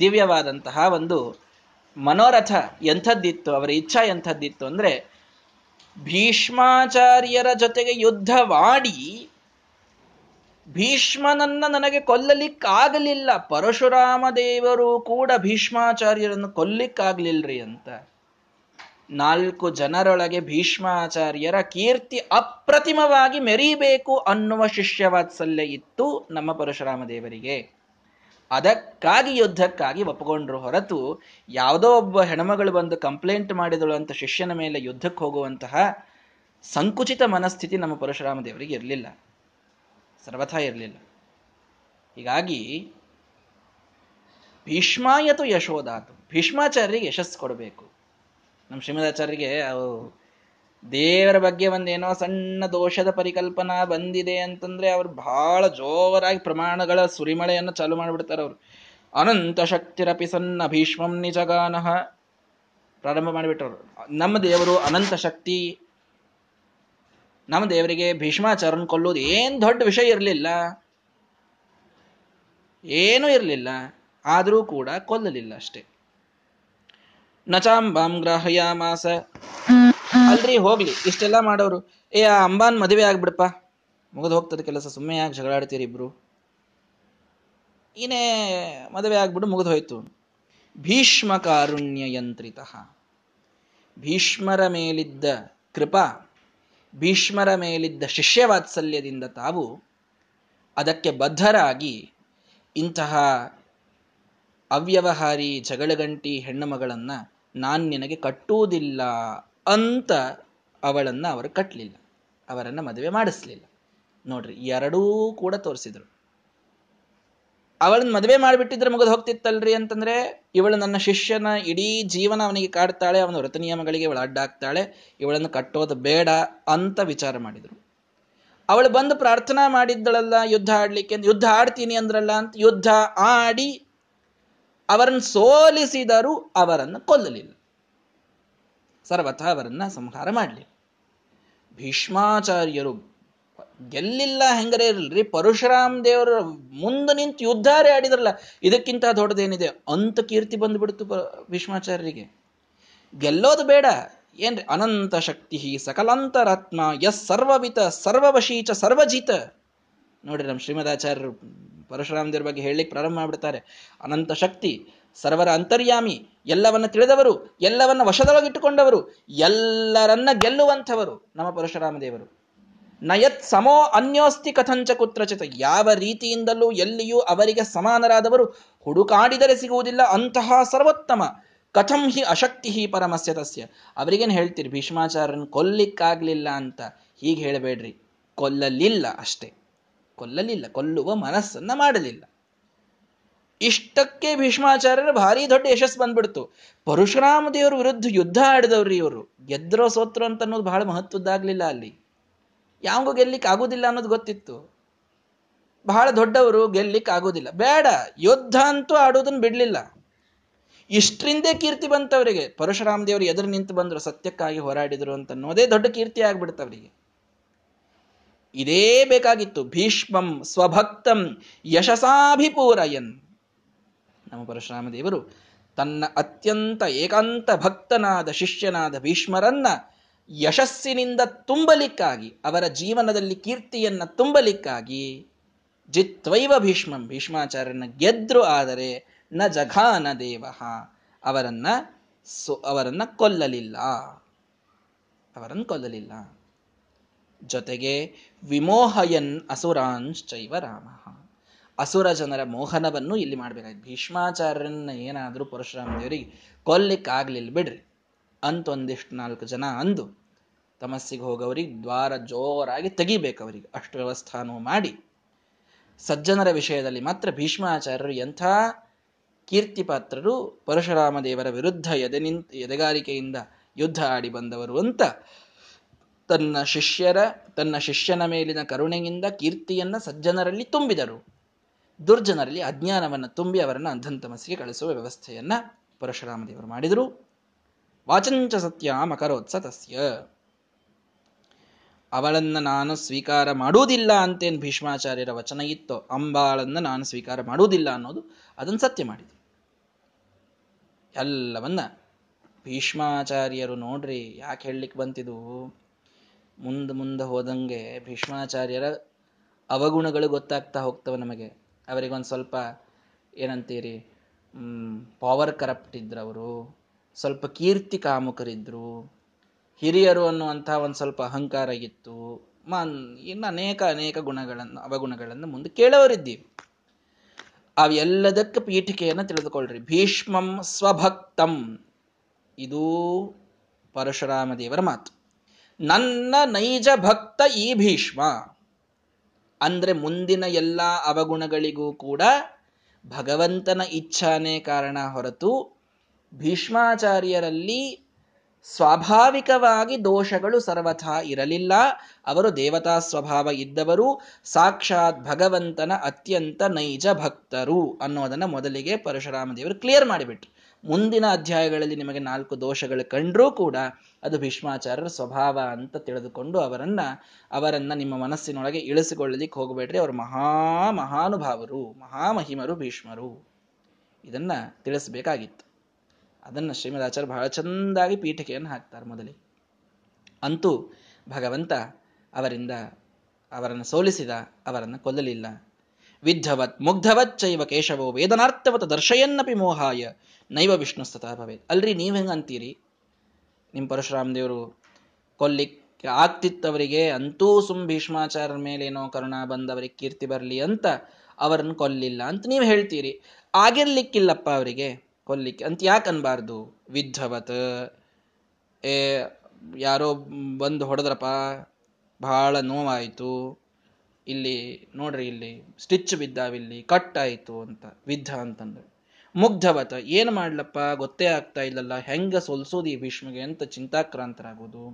ದಿವ್ಯವಾದಂತಹ ಒಂದು ಮನೋರಥ ಎಂಥದ್ದಿತ್ತು, ಅವರ ಇಚ್ಛಾ ಎಂಥದ್ದಿತ್ತು ಅಂದ್ರೆ ಭೀಷ್ಮಾಚಾರ್ಯರ ಜೊತೆಗೆ ಯುದ್ಧವಾಡಿ ಭೀಷ್ಮನನ್ನ ನನಗೆ ಕೊಲ್ಲಲಿಕ್ಕಾಗಲಿಲ್ಲ. ಪರಶುರಾಮ ದೇವರು ಕೂಡ ಭೀಷ್ಮಾಚಾರ್ಯರನ್ನು ಕೊಲ್ಲಿಕ್ಕಾಗ್ಲಿಲ್ರಿ ಅಂತ. ನಾಲ್ಕು ಜನರೊಳಗೆ ಭೀಷ್ಮಾಚಾರ್ಯರ ಕೀರ್ತಿ ಅಪ್ರತಿಮವಾಗಿ ಮೆರೀಬೇಕು ಅನ್ನುವ ಶಿಷ್ಯವಾತ್ಸಲ್ಯ ಇತ್ತು ನಮ್ಮ ಪರಶುರಾಮ ದೇವರಿಗೆ. ಅದಕ್ಕಾಗಿ, ಯುದ್ಧಕ್ಕಾಗಿ ಒಪ್ಪಿಕೊಂಡ್ರು ಹೊರತು ಯಾವುದೋ ಒಬ್ಬ ಹೆಣಮಗಳು ಬಂದು ಕಂಪ್ಲೇಂಟ್ ಮಾಡಿದಳು ಅಂತ ಶಿಷ್ಯನ ಮೇಲೆ ಯುದ್ಧಕ್ಕೆ ಹೋಗುವಂತಹ ಸಂಕುಚಿತ ಮನಸ್ಥಿತಿ ನಮ್ಮ ಪರಶುರಾಮ ದೇವರಿಗೆ ಇರಲಿಲ್ಲ. ಸರ್ವಥಾ ಇರಲಿಲ್ಲ. ಹೀಗಾಗಿ ಭೀಷ್ಮಾಯತು ಯಶೋದಾತು. ಭೀಷ್ಮಾಚಾರ್ಯರಿಗೆ ಯಶಸ್ಸು ಕೊಡಬೇಕು. ನಮ್ಮ ಶ್ರೀಮದಾಚಾರ್ಯರಿಗೆ ದೇವರ ಬಗ್ಗೆ ಒಂದೇನೋ ಸಣ್ಣ ದೋಷದ ಪರಿಕಲ್ಪನಾ ಬಂದಿದೆ ಅಂತಂದ್ರೆ ಅವ್ರು ಬಹಳ ಜೋರಾಗಿ ಪ್ರಮಾಣಗಳ ಸುರಿಮಳೆಯನ್ನು ಚಾಲು ಮಾಡಿಬಿಡ್ತಾರೆ ಅವರು. ಅನಂತ ಶಕ್ತಿರಪಿ ಸಣ್ಣ ಭೀಷ್ಮಂ ನಿಜಗಾನಃ ಪ್ರಾರಂಭ ಮಾಡಿಬಿಟ್ಟರು ನಮ್ಮ ದೇವರು ಅನಂತ ಶಕ್ತಿ ನಮ್ಮ ದೇವರಿಗೆ ಭೀಷ್ಮಾಚಾರನ್ ಕೊಲ್ಲೋದು ಏನ್ ದೊಡ್ಡ ವಿಷಯ ಇರಲಿಲ್ಲ. ಏನೂ ಇರಲಿಲ್ಲ. ಆದರೂ ಕೂಡ ಕೊಲ್ಲಲಿಲ್ಲ ಅಷ್ಟೇ. ನಚಾಂಬಾಂ ಮಾಸ ಅಲ್ರಿ, ಹೋಗ್ಲಿ. ಇಷ್ಟೆಲ್ಲ ಮಾಡೋರು. ಏ, ಆ ಅಂಬಾನ್ ಮದುವೆ ಆಗ್ಬಿಡಪ್ಪ. ಮುಗಿದು ಹೋಗ್ತದೆ ಕೆಲಸ. ಸುಮ್ಮನೆ ಯಾಕೆ ಜಗಳಾಡ್ತೀರಿ ಇಬ್ರು? ಇನ್ನೇ ಮದುವೆ ಆಗ್ಬಿಡು, ಮುಗಿದು ಹೋಯ್ತು. ಭೀಷ್ಮ ಕಾರುಣ್ಯ ಯಂತ್ರಿತ ಭೀಷ್ಮರ ಮೇಲಿದ್ದ ಕೃಪಾ ಭೀಷ್ಮರ ಮೇಲಿದ್ದ ಶಿಷ್ಯವಾತ್ಸಲ್ಯದಿಂದ ತಾವು ಅದಕ್ಕೆ ಬದ್ಧರಾಗಿ ಇಂತಹ ಅವ್ಯವಹಾರಿ ಜಗಳಗಂಟಿ ಹೆಣ್ಣು ಮಗಳನ್ನ ನಾನು ನಿನಗೆ ಕಟ್ಟುವುದಿಲ್ಲ ಅಂತ ಅವಳನ್ನ ಅವರು ಕಟ್ಟಲಿಲ್ಲ ಅವರನ್ನ ಮದುವೆ ಮಾಡಿಸ್ಲಿಲ್ಲ. ನೋಡ್ರಿ, ಎರಡೂ ಕೂಡ ತೋರಿಸಿದ್ರು. ಅವಳನ್ನ ಮದುವೆ ಮಾಡಿಬಿಟ್ಟಿದ್ರೆ ಮುಗಿದು ಹೋಗ್ತಿತ್ತಲ್ರಿ ಅಂತಂದ್ರೆ, ಇವಳು ನನ್ನ ಶಿಷ್ಯನ ಇಡೀ ಜೀವನ ಅವನಿಗೆ ಕಾಡ್ತಾಳೆ, ಅವನ ವ್ರತ ನಿಯಮಗಳಿಗೆ ಇವಳು ಅಡ್ಡಾಗ್ತಾಳೆ, ಇವಳನ್ನು ಕಟ್ಟೋದು ಬೇಡ ಅಂತ ವಿಚಾರ ಮಾಡಿದ್ರು. ಅವಳು ಬಂದು ಪ್ರಾರ್ಥನಾ ಮಾಡಿದ್ದಳಲ್ಲ, ಯುದ್ಧ ಆಡ್ಲಿಕ್ಕೆ ಯುದ್ಧ ಆಡ್ತೀನಿ ಅಂದ್ರಲ್ಲ ಅಂತ, ಯುದ್ಧ ಆಡಿ ಅವರನ್ನು ಸೋಲಿಸಿದರು ಅವರನ್ನು ಕೊಲ್ಲಲಿಲ್ಲ. ಸರ್ವಥ ಅವರನ್ನ ಸಂಹಾರ ಮಾಡಲಿಲ್ಲ. ಭೀಷ್ಮಾಚಾರ್ಯರು ಗೆಲ್ಲಿಲ್ಲ ಹೆಂಗರೇ ಇರಲ್ರಿ? ಪರಶುರಾಮ್ ದೇವರ ಮುಂದೆ ನಿಂತು ಯುದ್ಧಾರೇ ಆಡಿದ್ರಲ್ಲ, ಇದಕ್ಕಿಂತ ದೊಡ್ಡದೇನಿದೆ? ಅಂತ ಕೀರ್ತಿ ಬಂದ್ಬಿಡ್ತು ಭೀಷ್ಮಾಚಾರ್ಯರಿಗೆ. ಗೆಲ್ಲೋದು ಬೇಡ. ಏನ್ರಿ? ಅನಂತ ಶಕ್ತಿ ಸಕಲಾಂತರಾತ್ಮ ಎಸ್ ಸರ್ವವಿತ, ಸರ್ವವಶೀಚ, ಸರ್ವಜಿತ. ನೋಡಿ ನಮ್ಮ ಶ್ರೀಮದಾಚಾರ್ಯರು ಪರಶುರಾಮ ದೇವ್ರ ಬಗ್ಗೆ ಹೇಳಲಿಕ್ಕೆ ಪ್ರಾರಂಭ ಮಾಡಿಬಿಡ್ತಾರೆ. ಅನಂತ ಶಕ್ತಿ, ಸರ್ವರ ಅಂತರ್ಯಾಮಿ, ಎಲ್ಲವನ್ನ ತಿಳಿದವರು, ಎಲ್ಲವನ್ನ ವಶದೊಳಗಿಟ್ಟುಕೊಂಡವರು, ಎಲ್ಲರನ್ನ ಗೆಲ್ಲುವಂಥವರು ನಮ್ಮ ಪರಶುರಾಮ ದೇವರು. ನಯತ್ ಸಮೋ ಅನ್ಯೋಸ್ತಿ ಕಥಂಚ ಕುತ್ರಚಿತ. ಯಾವ ರೀತಿಯಿಂದಲೂ ಎಲ್ಲಿಯೂ ಅವರಿಗೆ ಸಮಾನರಾದವರು ಹುಡುಕಾಡಿದರೆ ಸಿಗುವುದಿಲ್ಲ, ಅಂತಹ ಸರ್ವೋತ್ತಮ. ಕಥಂ ಹಿ ಅಶಕ್ತಿ ಹಿ ಪರಮಸ್ಯ ತಸ್ಯ. ಅವರಿಗೇನು ಹೇಳ್ತೀರಿ, ಭೀಷ್ಮಾಚಾರ್ಯನ ಕೊಲ್ಲಿಕ್ಕಾಗಲಿಲ್ಲ ಅಂತ? ಹೀಗೆ ಹೇಳಬೇಡ್ರಿ, ಕೊಲ್ಲಲಿಲ್ಲ ಅಷ್ಟೇ. ಕೊಲ್ಲಲಿಲ್ಲ, ಕೊಲ್ಲುವ ಮನಸ್ಸನ್ನ ಮಾಡಲಿಲ್ಲ. ಇಷ್ಟಕ್ಕೆ ಭೀಷ್ಮಾಚಾರ್ಯರು ಭಾರಿ ದೊಡ್ಡ ಯಶಸ್ಸು ಬಂದ್ಬಿಡ್ತು. ಪರಶುರಾಮ ದೇವರ ವಿರುದ್ಧ ಯುದ್ಧ ಆಡಿದವ್ರಿ ಇವರು. ಗೆದ್ರೋ ಸೋತ್ರೋ ಅಂತ ಅನ್ನೋದು ಬಹಳ ಮಹತ್ವದ್ದಾಗ್ಲಿಲ್ಲ ಅಲ್ಲಿ. ಯಾವಂಗೂ ಗೆಲ್ಲಿಕ್ ಆಗುದಿಲ್ಲ ಅನ್ನೋದು ಗೊತ್ತಿತ್ತು. ಬಹಳ ದೊಡ್ಡವರು ಗೆಲ್ಲಿಕ್ ಆಗುದಿಲ್ಲ. ಬೇಡ, ಯುದ್ಧ ಅಂತೂ ಆಡೋದನ್ನ ಬಿಡ್ಲಿಲ್ಲ. ಇಷ್ಟರಿಂದೇ ಕೀರ್ತಿ ಬಂತವರಿಗೆ. ಪರಶುರಾಮ ದೇವರು ಎದುರು ನಿಂತು ಬಂದ್ರು, ಸತ್ಯಕ್ಕಾಗಿ ಹೋರಾಡಿದ್ರು ಅಂತ ಅನ್ನೋದೇ ದೊಡ್ಡ ಕೀರ್ತಿ ಆಗ್ಬಿಡ್ತವರಿಗೆ. ಇದೇ ಬೇಕಾಗಿತ್ತು. ಭೀಷ್ಮಂ ಸ್ವಭಕ್ತಂ ಯಶಸಾಭಿಪೂರಯನ್. ನಮ್ಮ ಪರಶುರಾಮ ದೇವರು ತನ್ನ ಅತ್ಯಂತ ಏಕಾಂತ ಭಕ್ತನಾದ, ಶಿಷ್ಯನಾದ ಭೀಷ್ಮರನ್ನ ಯಶಸ್ಸಿನಿಂದ ತುಂಬಲಿಕ್ಕಾಗಿ, ಅವರ ಜೀವನದಲ್ಲಿ ಕೀರ್ತಿಯನ್ನು ತುಂಬಲಿಕ್ಕಾಗಿ, ಜಿತ್ವೈವ ಭೀಷ್ಮಂ, ಭೀಷ್ಮಾಚಾರ್ಯನ ಗೆದ್ರು ಆದರೆ ನ ಜಘಾನ ದೇವ, ಅವರನ್ನ ಸೊ, ಅವರನ್ನ ಕೊಲ್ಲಲಿಲ್ಲ. ಅವರನ್ನು ಕೊಲ್ಲಲಿಲ್ಲ. ಜೊತೆಗೆ ವಿಮೋಹಯನ್ ಅಸುರಾಂಶ್ಚೈವ ರಾಮ. ಅಸುರ ಜನರ ಮೋಹನವನ್ನು ಇಲ್ಲಿ ಮಾಡಬೇಕಾಗಿತ್ತು ಭೀಷ್ಮಾಚಾರ್ಯನ ಏನಾದರೂ ಪರಶುರಾಮ ದೇವರಿಗೆ ಕೊಲ್ಲಿಕ್ಕಾಗ್ಲಿಲ್ಲ ಬಿಡ್ರಿ. ಅಂತ ಒಂದಿಷ್ಟು ನಾಲ್ಕು ಜನ ಅಂದು ತಮಸ್ಸಿಗೆ ಹೋಗೋರಿಗೆ ದ್ವಾರ ಜೋರಾಗಿ ತೆಗಿಬೇಕು ಅವರಿಗೆ. ಅಷ್ಟು ವ್ಯವಸ್ಥಾನೂ ಮಾಡಿ ಸಜ್ಜನರ ವಿಷಯದಲ್ಲಿ ಮಾತ್ರ ಭೀಷ್ಮಾಚಾರ್ಯರು ಎಂಥ ಕೀರ್ತಿಪಾತ್ರರು ಪರಶುರಾಮ ದೇವರ ವಿರುದ್ಧ ಎದೆ ನಿಂತ ಎದೆಗಾರಿಕೆಯಿಂದ ಯುದ್ಧ ಆಡಿ ಬಂದವರು ಅಂತ ತನ್ನ ಶಿಷ್ಯರ, ತನ್ನ ಶಿಷ್ಯನ ಮೇಲಿನ ಕರುಣೆಯಿಂದ ಕೀರ್ತಿಯನ್ನ ಸಜ್ಜನರಲ್ಲಿ ತುಂಬಿದರು. ದುರ್ಜನರಲ್ಲಿ ಅಜ್ಞಾನವನ್ನು ತುಂಬಿ ಅವರನ್ನು ಅಂಧಂತಮಸ್ಸಿಗೆ ಕಳಿಸುವ ವ್ಯವಸ್ಥೆಯನ್ನ ಪರಶುರಾಮ ದೇವರು ಮಾಡಿದರು. ವಾಚಂಚ ಸತ್ಯ ಮಕರೋತ್ಸ ತಸ್ಯ ಅವಳನ್ನ ನಾನು ಸ್ವೀಕಾರ ಮಾಡುವುದಿಲ್ಲ ಅಂತೇನು ಭೀಷ್ಮಾಚಾರ್ಯರ ವಚನ ಇತ್ತೋ, ಅಂಬಾಳನ್ನ ನಾನು ಸ್ವೀಕಾರ ಮಾಡುವುದಿಲ್ಲ ಅನ್ನೋದು ಅದನ್ನು ಸತ್ಯ ಮಾಡಿದ್ರು ಎಲ್ಲವನ್ನ ಭೀಷ್ಮಾಚಾರ್ಯರು ನೋಡ್ರಿ ಯಾಕೆ ಹೇಳಲಿಕ್ಕೆ ಬಂತಿದು ಮುಂದೆ ಮುಂದೆ ಹೋದಂಗೆ ಭೀಷ್ಮಾಚಾರ್ಯರ ಅವಗುಣಗಳು ಗೊತ್ತಾಗ್ತಾ ಹೋಗ್ತವೆ ನಮಗೆ. ಅವರಿಗೊಂದು ಸ್ವಲ್ಪ ಏನಂತೀರಿ ಪವರ್ ಕರಪ್ಟ್ ಇದ್ರವರು. ಸ್ವಲ್ಪ ಕೀರ್ತಿ ಕಾಮುಕರಿದ್ರು. ಹಿರಿಯರು ಅನ್ನುವಂಥ ಒಂದು ಸ್ವಲ್ಪ ಅಹಂಕಾರ ಇತ್ತು. ಮನ್, ಇನ್ನು ಅನೇಕ ಅನೇಕ ಗುಣಗಳನ್ನು, ಅವಗುಣಗಳನ್ನು ಮುಂದೆ ಕೇಳೋರಿದ್ದೀವಿ. ಅವೆಲ್ಲದಕ್ಕೆ ಪೀಠಿಕೆಯನ್ನು ತಿಳಿದುಕೊಳ್ಳ್ರಿ ಭೀಷ್ಮಂ ಸ್ವಭಕ್ತಂ. ಇದು ಪರಶುರಾಮ ದೇವರ ಮಾತು. ನನ್ನ ನೈಜ ಭಕ್ತ ಈ ಭೀಷ್ಮ. ಅಂದ್ರೆ ಮುಂದಿನ ಎಲ್ಲ ಅವಗುಣಗಳಿಗೂ ಕೂಡ ಭಗವಂತನ ಇಚ್ಛಾನೇ ಕಾರಣ ಹೊರತು ಭೀಷ್ಮಾಚಾರ್ಯರಲ್ಲಿ ಸ್ವಾಭಾವಿಕವಾಗಿ ದೋಷಗಳು ಸರ್ವಥಾ ಇರಲಿಲ್ಲ. ಅವರು ದೇವತಾ ಸ್ವಭಾವ ಇದ್ದವರು, ಸಾಕ್ಷಾತ್ ಭಗವಂತನ ಅತ್ಯಂತ ನೈಜ ಭಕ್ತರು ಅನ್ನೋದನ್ನ ಮೊದಲಿಗೆ ಪರಶುರಾಮ ದೇವರು ಕ್ಲಿಯರ್ ಮಾಡಿಬಿಟ್ರು. ಮುಂದಿನ ಅಧ್ಯಾಯಗಳಲ್ಲಿ ನಿಮಗೆ ನಾಲ್ಕು ದೋಷಗಳು ಕಂಡರೂ ಕೂಡ ಅದು ಭೀಷ್ಮಾಚಾರ್ಯರ ಸ್ವಭಾವ ಅಂತ ತಿಳಿದುಕೊಂಡು ಅವರನ್ನ ಅವರನ್ನ ನಿಮ್ಮ ಮನಸ್ಸಿನೊಳಗೆ ಇಳಿಸಿಕೊಳ್ಳಲಿಕ್ಕೆ ಹೋಗಬೇಡ್ರಿ. ಅವರು ಮಹಾ ಮಹಾನುಭಾವರು ಮಹಾಮಹಿಮರು ಭೀಷ್ಮರು. ಇದನ್ನ ತಿಳಿಸಬೇಕಾಗಿತ್ತು. ಅದನ್ನ ಶ್ರೀಮದಾಚಾರ್ಯ ಬಹಳ ಚಂದಾಗಿ ಪೀಠಿಕೆಯನ್ನು ಹಾಕ್ತಾರೆ ಮೊದಲಿಗೆ. ಅಂತೂ ಭಗವಂತ ಅವರಿಂದ ಅವರನ್ನು ಸೋಲಿಸಿದ, ಅವರನ್ನು ಕೊಲ್ಲಲಿಲ್ಲ. ವಿದ್ಧವತ್ ಮುಗ್ಧವತ್ ಚೈವ ಕೇಶವೋ ವೇದನಾರ್ಥವತ ದರ್ಶಯನ್ನಪಿ ಮೋಹಾಯ ನೈವ ವಿಷ್ಣು ಸ್ತಃ ಭವೇತ್. ಅಲ್ರಿ, ನೀವು ಹೆಂಗೆ ಅಂತೀರಿ? ನಿಮ್ಮ ಪರಶುರಾಮ ದೇವರು ಕೊಲ್ಲಿಕ್ಕೆ ಆಗ್ತಿತ್ತವರಿಗೆ, ಅಂತೂ ಸುಮ್ ಭೀಷ್ಮಾಚಾರ್ಯರ ಮೇಲೇನೋ ಕರುಣಾ ಬಂದವರಿಗೆ ಕೀರ್ತಿ ಬರಲಿ ಅಂತ ಅವರನ್ನು ಕೊಲ್ಲಿಲ್ಲ ಅಂತ ನೀವು ಹೇಳ್ತೀರಿ. ಆಗಿರ್ಲಿಕ್ಕಿಲ್ಲಪ್ಪ ಅವರಿಗೆ. ಕೊಲ್ಲಿಕ್ಕೆ. ಅಂತ ಯಾಕೆ ಅನ್ಬಾರ್ದು? ವಿದ್ಧವತ್. ಏ, ಯಾರೋ ಬಂದು ಹೊಡೆದ್ರಪ್ಪ ಬಹಳ ನೋವಾಯಿತು. ಇಲ್ಲಿ, ನೋಡ್ರಿ ಇಲ್ಲಿ, ಸ್ಟಿಚ್ ಬಿದ್ದಾವಿಲ್ಲಿ ಕಟ್ ಆಯಿತು ಅಂತ, ವಿದ್ಧ ಅಂತಂದ್ರೆ ಮುಗ್ಧವತ, ಏನು ಮಾಡ್ಲಪ್ಪ? ಗೊತ್ತೇ ಆಗ್ತಾ ಇಲ್ಲಲ್ಲ, ಹೆಂಗ ಸೋಲ್ಸೋದು ಈ ಭೀಷ್ಮಿಗೆ ಅಂತ ಚಿಂತಾಕ್ರಾಂತರಾಗೋದು.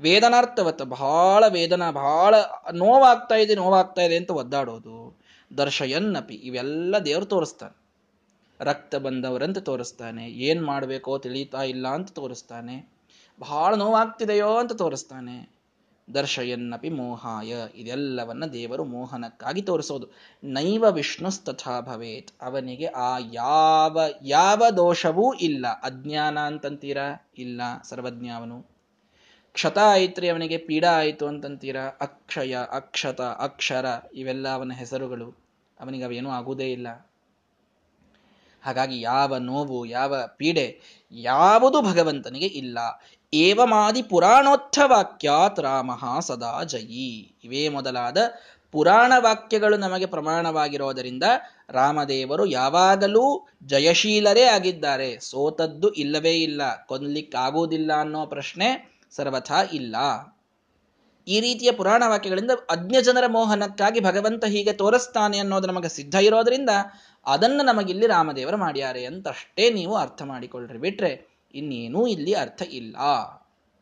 ವೇದನಾರ್ಥವತ ಬಹಳ ವೇದನಾ ಬಹಳ ನೋವಾಗ್ತಾ ಇದೆ ನೋವಾಗ್ತಾ ಇದೆ ಅಂತ ಒದ್ದಾಡೋದು. ದರ್ಶಯನ್ನಪಿ, ಇವೆಲ್ಲ ದೇವ್ರು ತೋರಿಸ್ತಾನೆ. ರಕ್ತ ಬಂದವರಂತ ತೋರಿಸ್ತಾನೆ. ಏನ್ ಮಾಡಬೇಕೋ ತಿಳಿತಾ ಇಲ್ಲ ಅಂತ ತೋರಿಸ್ತಾನೆ. ಬಹಳ ನೋವಾಗ್ತಿದೆಯೋ ಅಂತ ತೋರಿಸ್ತಾನೆ. ದರ್ಶಯನ್ನಪಿ ಮೋಹಾಯ. ಇದೆಲ್ಲವನ್ನ ದೇವರು ಮೋಹನಕ್ಕಾಗಿ ತೋರಿಸೋದು. ನೈವ ವಿಷ್ಣುಸ್ತಥಾ ಭವೇತ್. ಅವನಿಗೆ ಆ ಯಾವ ಯಾವ ದೋಷವೂ ಇಲ್ಲ. ಅಜ್ಞಾನ ಅಂತಂತೀರಾ? ಇಲ್ಲ. ಸರ್ವಜ್ಞಾವನು. ಕ್ಷತ ಆಯ್ತ್ರಿ ಅವನಿಗೆ ಪೀಡಾ ಆಯಿತು ಅಂತಂತೀರಾ? ಅಕ್ಷಯ, ಅಕ್ಷತ, ಅಕ್ಷರ ಇವೆಲ್ಲ ಅವನ ಹೆಸರುಗಳು. ಅವನಿಗೆ ಅವೇನೂ ಆಗುವುದೇ ಇಲ್ಲ. ಹಾಗಾಗಿ ಯಾವ ನೋವು, ಯಾವ ಪೀಡೆ ಯಾವುದು ಭಗವಂತನಿಗೆ ಇಲ್ಲ. ಏವಮಾದಿ ಪುರಾಣೋತ್ಥವಾಕ್ಯಾತ್ ರಾಮ ಸದಾ ಜಯಿ. ಇವೇ ಮೊದಲಾದ ಪುರಾಣ ವಾಕ್ಯಗಳು ನಮಗೆ ಪ್ರಮಾಣವಾಗಿರೋದರಿಂದ ರಾಮದೇವರು ಯಾವಾಗಲೂ ಜಯಶೀಲರೇ ಆಗಿದ್ದಾರೆ. ಸೋತದ್ದು ಇಲ್ಲವೇ ಇಲ್ಲ. ಕೊಲ್ಲಿಕ್ಕಾಗುವುದಿಲ್ಲ ಅನ್ನೋ ಪ್ರಶ್ನೆ ಸರ್ವಥಾ ಇಲ್ಲ. ಈ ರೀತಿಯ ಪುರಾಣ ವಾಕ್ಯಗಳಿಂದ ಅಜ್ಞ ಜನರ ಮೋಹನಕ್ಕಾಗಿ ಭಗವಂತ ಹೀಗೆ ತೋರಿಸ್ತಾನೆ ಅನ್ನೋದು ನಮಗೆ ಸಿದ್ಧ ಇರೋದ್ರಿಂದ ಅದನ್ನು ನಮಗಿಲ್ಲಿ ರಾಮದೇವರು ಮಾಡ್ಯಾರೆ ಅಂತಷ್ಟೇ ನೀವು ಅರ್ಥ ಮಾಡಿಕೊಳ್ಳ್ರಿ ಬಿಟ್ರೆ ಇನ್ನೇನೂ ಇಲ್ಲಿ ಅರ್ಥ ಇಲ್ಲ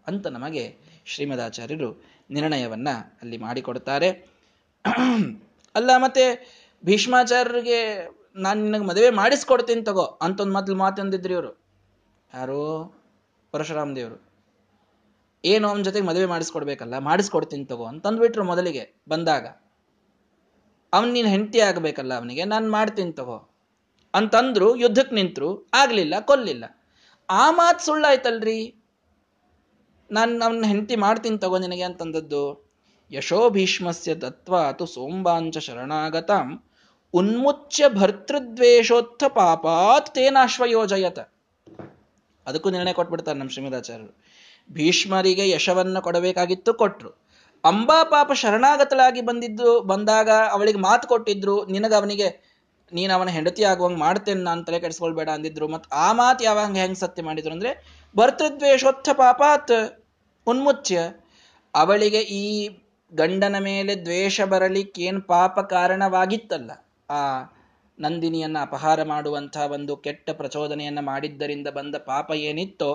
ಅಂತ ನಮಗೆ ಶ್ರೀಮದಾಚಾರ್ಯರು ನಿರ್ಣಯವನ್ನ ಅಲ್ಲಿ ಮಾಡಿಕೊಡ್ತಾರೆ. ಅಲ್ಲ ಮತ್ತೆ ಭೀಷ್ಮಾಚಾರ್ಯರಿಗೆ ನಾನು ನಿನಗೆ ಮದುವೆ ಮಾಡಿಸ್ಕೊಡ್ತೀನಿ ತಗೋ ಅಂತ ಒಂದು ಮೊದಲು ಮಾತಂದಿದ್ರಿ ಇವರು. ಯಾರು? ಪರಶುರಾಮ ದೇವರು. ಏನು ಅವನ ಜೊತೆಗೆ ಮದುವೆ ಮಾಡಿಸ್ಕೊಡ್ಬೇಕಲ್ಲ, ಮಾಡಿಸ್ಕೊಡ್ತೀನಿ ತಗೋ ಅಂತಂದ್ಬಿಟ್ರು ಮೊದಲಿಗೆ, ಬಂದಾಗ. ಅವನ್ ನೀನು ಹೆಂಡತಿ ಆಗಬೇಕಲ್ಲ ಅವನಿಗೆ, ನಾನು ಮಾಡ್ತೀನಿ ತಗೋ. ಅಂತಂದ್ರು ಯುದ್ಧಕ್ಕೆ ನಿಂತರು, ಆಗ್ಲಿಲ್ಲ, ಕೊಲ್ಲಿಲ್ಲ. ಆ ಮಾತು ಸುಳ್ಳಾಯ್ತಲ್ರಿ? ನಾನು ಅವನ ಹೆಂಡತಿ ಮಾಡ್ತೀನಿ ತಗೋ ನಿನಗೆ ಅಂತಂದದ್ದು. ಯಶೋ ಭೀಷ್ಮಸ್ಯ ಅದು ಸೋಂಬಾಂಚ ಶರಣಾಗತಾಂ. ಉನ್ಮುಚ್ಯ ಭರ್ತೃದ್ವೇಷೋತ್ಥ ಪಾಪಾತ್ ತೇನಾಶ್ವಯೋಜಯತ. ಅದಕ್ಕೂ ನಿರ್ಣಯ ಕೊಟ್ಬಿಡ್ತಾರೆ ನಮ್ಮ ಶ್ರೀಮದಾಚಾರ್ಯರು. ಭೀಷ್ಮರಿಗೆ ಯಶವನ್ನ ಕೊಡಬೇಕಾಗಿತ್ತು, ಕೊಟ್ರು. ಅಂಬಾ ಪಾಪ ಶರಣಾಗತಳಾಗಿ ಬಂದಿದ್ದು, ಬಂದಾಗ ಅವಳಿಗೆ ಮಾತು ಕೊಟ್ಟಿದ್ರು, ನಿನಗ ಅವನಿಗೆ, ನೀನು ಅವನ ಹೆಂಡತಿ ಆಗುವಂಗೆ ಮಾಡ್ತೇನೆ, ನಾನು ತಲೆ ಕೆಡಿಸ್ಕೊಳ್ಬೇಡ ಅಂದಿದ್ರು. ಮತ್ತು ಆ ಮಾತು ಯಾವಾಗ ಹೆಂಗೆ ಸತ್ಯ ಮಾಡಿದ್ರು ಅಂದ್ರೆ, ಭರ್ತೃದ್ವೇಷೋತ್ಥ ಪಾಪಾತ್ ಉನ್ಮುಚ್ಯ. ಅವಳಿಗೆ ಈ ಗಂಡನ ಮೇಲೆ ದ್ವೇಷ ಬರಲಿಕ್ಕೇನು ಪಾಪ ಕಾರಣವಾಗಿತ್ತಲ್ಲ, ಆ ನಂದಿನಿಯನ್ನ ಅಪಹಾರ ಮಾಡುವಂಥ ಒಂದು ಕೆಟ್ಟ ಪ್ರಚೋದನೆಯನ್ನ ಮಾಡಿದ್ದರಿಂದ ಬಂದ ಪಾಪ ಏನಿತ್ತೋ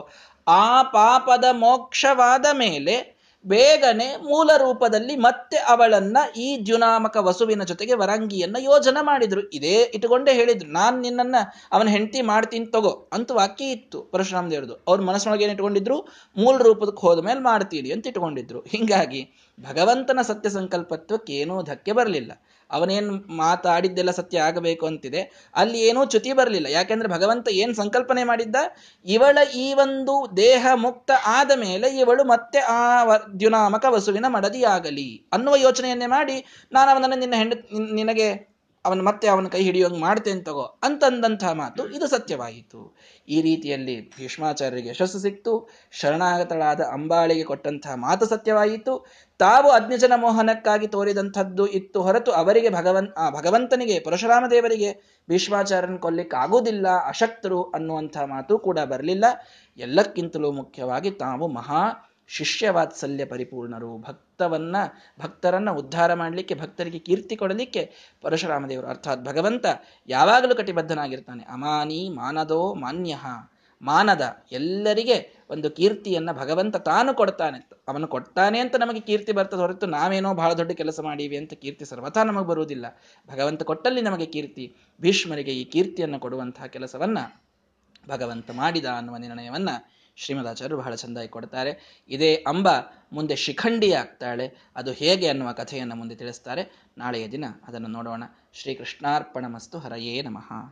ಆ ಪಾಪದ ಮೋಕ್ಷವಾದ ಮೇಲೆ ಬೇಗನೆ ಮೂಲ ರೂಪದಲ್ಲಿ ಮತ್ತೆ ಅವಳನ್ನ ಈ ದ್ಯುನಾಮಕ ವಸುವಿನ ಜೊತೆಗೆ ವರಂಗಿಯನ್ನ ಯೋಜನೆ ಮಾಡಿದ್ರು. ಇದೇ ಇಟ್ಟುಕೊಂಡೇ ಹೇಳಿದ್ರು. ನಾನ್ ನಿನ್ನನ್ನ ಅವನ ಹೆಂಡತಿ ಮಾಡ್ತೀನಿ ತಗೋ ಅಂತ ವಾಕ್ಯ ಇತ್ತು ಪರಶುರಾಮ್ ದೇವ್ರದು ಅವ್ರ ಮನಸ್ಸೊಳಗೆ ಏನು ಇಟ್ಕೊಂಡಿದ್ರು ಮೂಲ ರೂಪದಕ್ಕೆ ಹೋದ ಮೇಲೆ ಮಾಡ್ತೀರಿ ಅಂತ ಇಟ್ಕೊಂಡಿದ್ರು ಹಿಂಗಾಗಿ ಭಗವಂತನ ಸತ್ಯ ಸಂಕಲ್ಪತ್ವಕ್ಕೆ ಏನೂ ಧಕ್ಕೆ ಬರಲಿಲ್ಲ. ಅವನೇನ್ ಮಾತಾಡಿದ್ದೆಲ್ಲ ಸತ್ಯ ಆಗಬೇಕು ಅಂತಿದೆ. ಅಲ್ಲಿ ಏನೂ ಚ್ಯುತಿ ಬರಲಿಲ್ಲ. ಯಾಕೆಂದ್ರೆ ಭಗವಂತ ಏನ್ ಸಂಕಲ್ಪನೆ ಮಾಡಿದ್ದ? ಇವಳ ಈ ಒಂದು ದೇಹ ಮುಕ್ತ ಆದ ಮೇಲೆ ಇವಳು ಮತ್ತೆ ಆ ದ್ಯುನಾಮಕ ವಸುವಿನ ಮಡದಿಯಾಗಲಿ ಅನ್ನುವ ಯೋಚನೆಯನ್ನೇ ಮಾಡಿ ನಾನು ಅವನನ್ನು ನಿನ್ನ ಹೆಂಡ ನಿನಗೆ ಅವನು ಮತ್ತೆ ಅವನ ಕೈ ಹಿಡಿಯೋಂಗ್ ಮಾಡ್ತೇನೆ ತಗೋ ಅಂತಂದಂತಹ ಮಾತು ಇದು ಸತ್ಯವಾಯಿತು. ಈ ರೀತಿಯಲ್ಲಿ ಭೀಷ್ಮಾಚಾರ್ಯರಿಗೆ ಯಶಸ್ಸು ಸಿಕ್ತು. ಶರಣಾಗತಳಾದ ಅಂಬಾಳಿಗೆ ಕೊಟ್ಟಂತಹ ಮಾತು ಸತ್ಯವಾಯಿತು. ತಾವು ಅಗ್ನಿಜನ ಮೋಹನಕ್ಕಾಗಿ ತೋರಿದಂಥದ್ದು ಇತ್ತು ಹೊರತು ಅವರಿಗೆ ಭಗವನ್, ಆ ಭಗವಂತನಿಗೆ, ಪರಶುರಾಮ ದೇವರಿಗೆ ಭೀಷ್ಮಾಚಾರ್ಯನ ಕೊಲ್ಲಿಕ್ಕೆ ಆಗುವುದಿಲ್ಲ, ಅಶಕ್ತರು ಅನ್ನುವಂಥ ಮಾತು ಕೂಡ ಬರಲಿಲ್ಲ. ಎಲ್ಲಕ್ಕಿಂತಲೂ ಮುಖ್ಯವಾಗಿ ತಾವು ಮಹಾ ಶಿಷ್ಯ ವಾತ್ಸಲ್ಯ ಪರಿಪೂರ್ಣರು. ಭಕ್ತವನ್ನ, ಭಕ್ತರನ್ನ ಉದ್ಧಾರ ಮಾಡಲಿಕ್ಕೆ, ಭಕ್ತರಿಗೆ ಕೀರ್ತಿ ಕೊಡಲಿಕ್ಕೆ ಪರಶುರಾಮ ದೇವರು ಅರ್ಥಾತ್ ಭಗವಂತ ಯಾವಾಗಲೂ ಕಟಿಬದ್ಧನಾಗಿರ್ತಾನೆ. ಅಮಾನಿ ಮಾನದೋ ಮಾನ್ಯ. ಮಾನದ ಎಲ್ಲರಿಗೆ ಒಂದು ಕೀರ್ತಿಯನ್ನ ಭಗವಂತ ತಾನು ಕೊಡ್ತಾನೆ. ಅವನು ಕೊಡ್ತಾನೆ ಅಂತ ನಮಗೆ ಕೀರ್ತಿ ಬರ್ತದೆ ಹೊರತು ನಾವೇನೋ ಬಹಳ ದೊಡ್ಡ ಕೆಲಸ ಮಾಡೀವಿ ಅಂತ ಕೀರ್ತಿ ಸರ್ವಥಾ ನಮಗೆ ಬರುವುದಿಲ್ಲ. ಭಗವಂತ ಕೊಟ್ಟಲ್ಲಿ ನಮಗೆ ಕೀರ್ತಿ. ಭೀಷ್ಮರಿಗೆ ಈ ಕೀರ್ತಿಯನ್ನು ಕೊಡುವಂತಹ ಕೆಲಸವನ್ನ ಭಗವಂತ ಮಾಡಿದ ಅನ್ನುವ ನಿರ್ಣಯವನ್ನ ಶ್ರೀಮದಾಚಾರ್ಯರು ಬಹಳ ಚೆಂದಾಗಿ ಕೊಡ್ತಾರೆ. ಇದೇ ಅಂಬ ಮುಂದೆ ಶಿಖಂಡಿ ಆಗ್ತಾಳೆ. ಅದು ಹೇಗೆ ಅನ್ನುವ ಕಥೆಯನ್ನು ಮುಂದೆ ತಿಳಿಸ್ತಾರೆ. ನಾಳೆಯ ದಿನ ಅದನ್ನು ನೋಡೋಣ. ಶ್ರೀಕೃಷ್ಣಾರ್ಪಣ ಮಸ್ತು ಹರಯೇ ನಮಃ.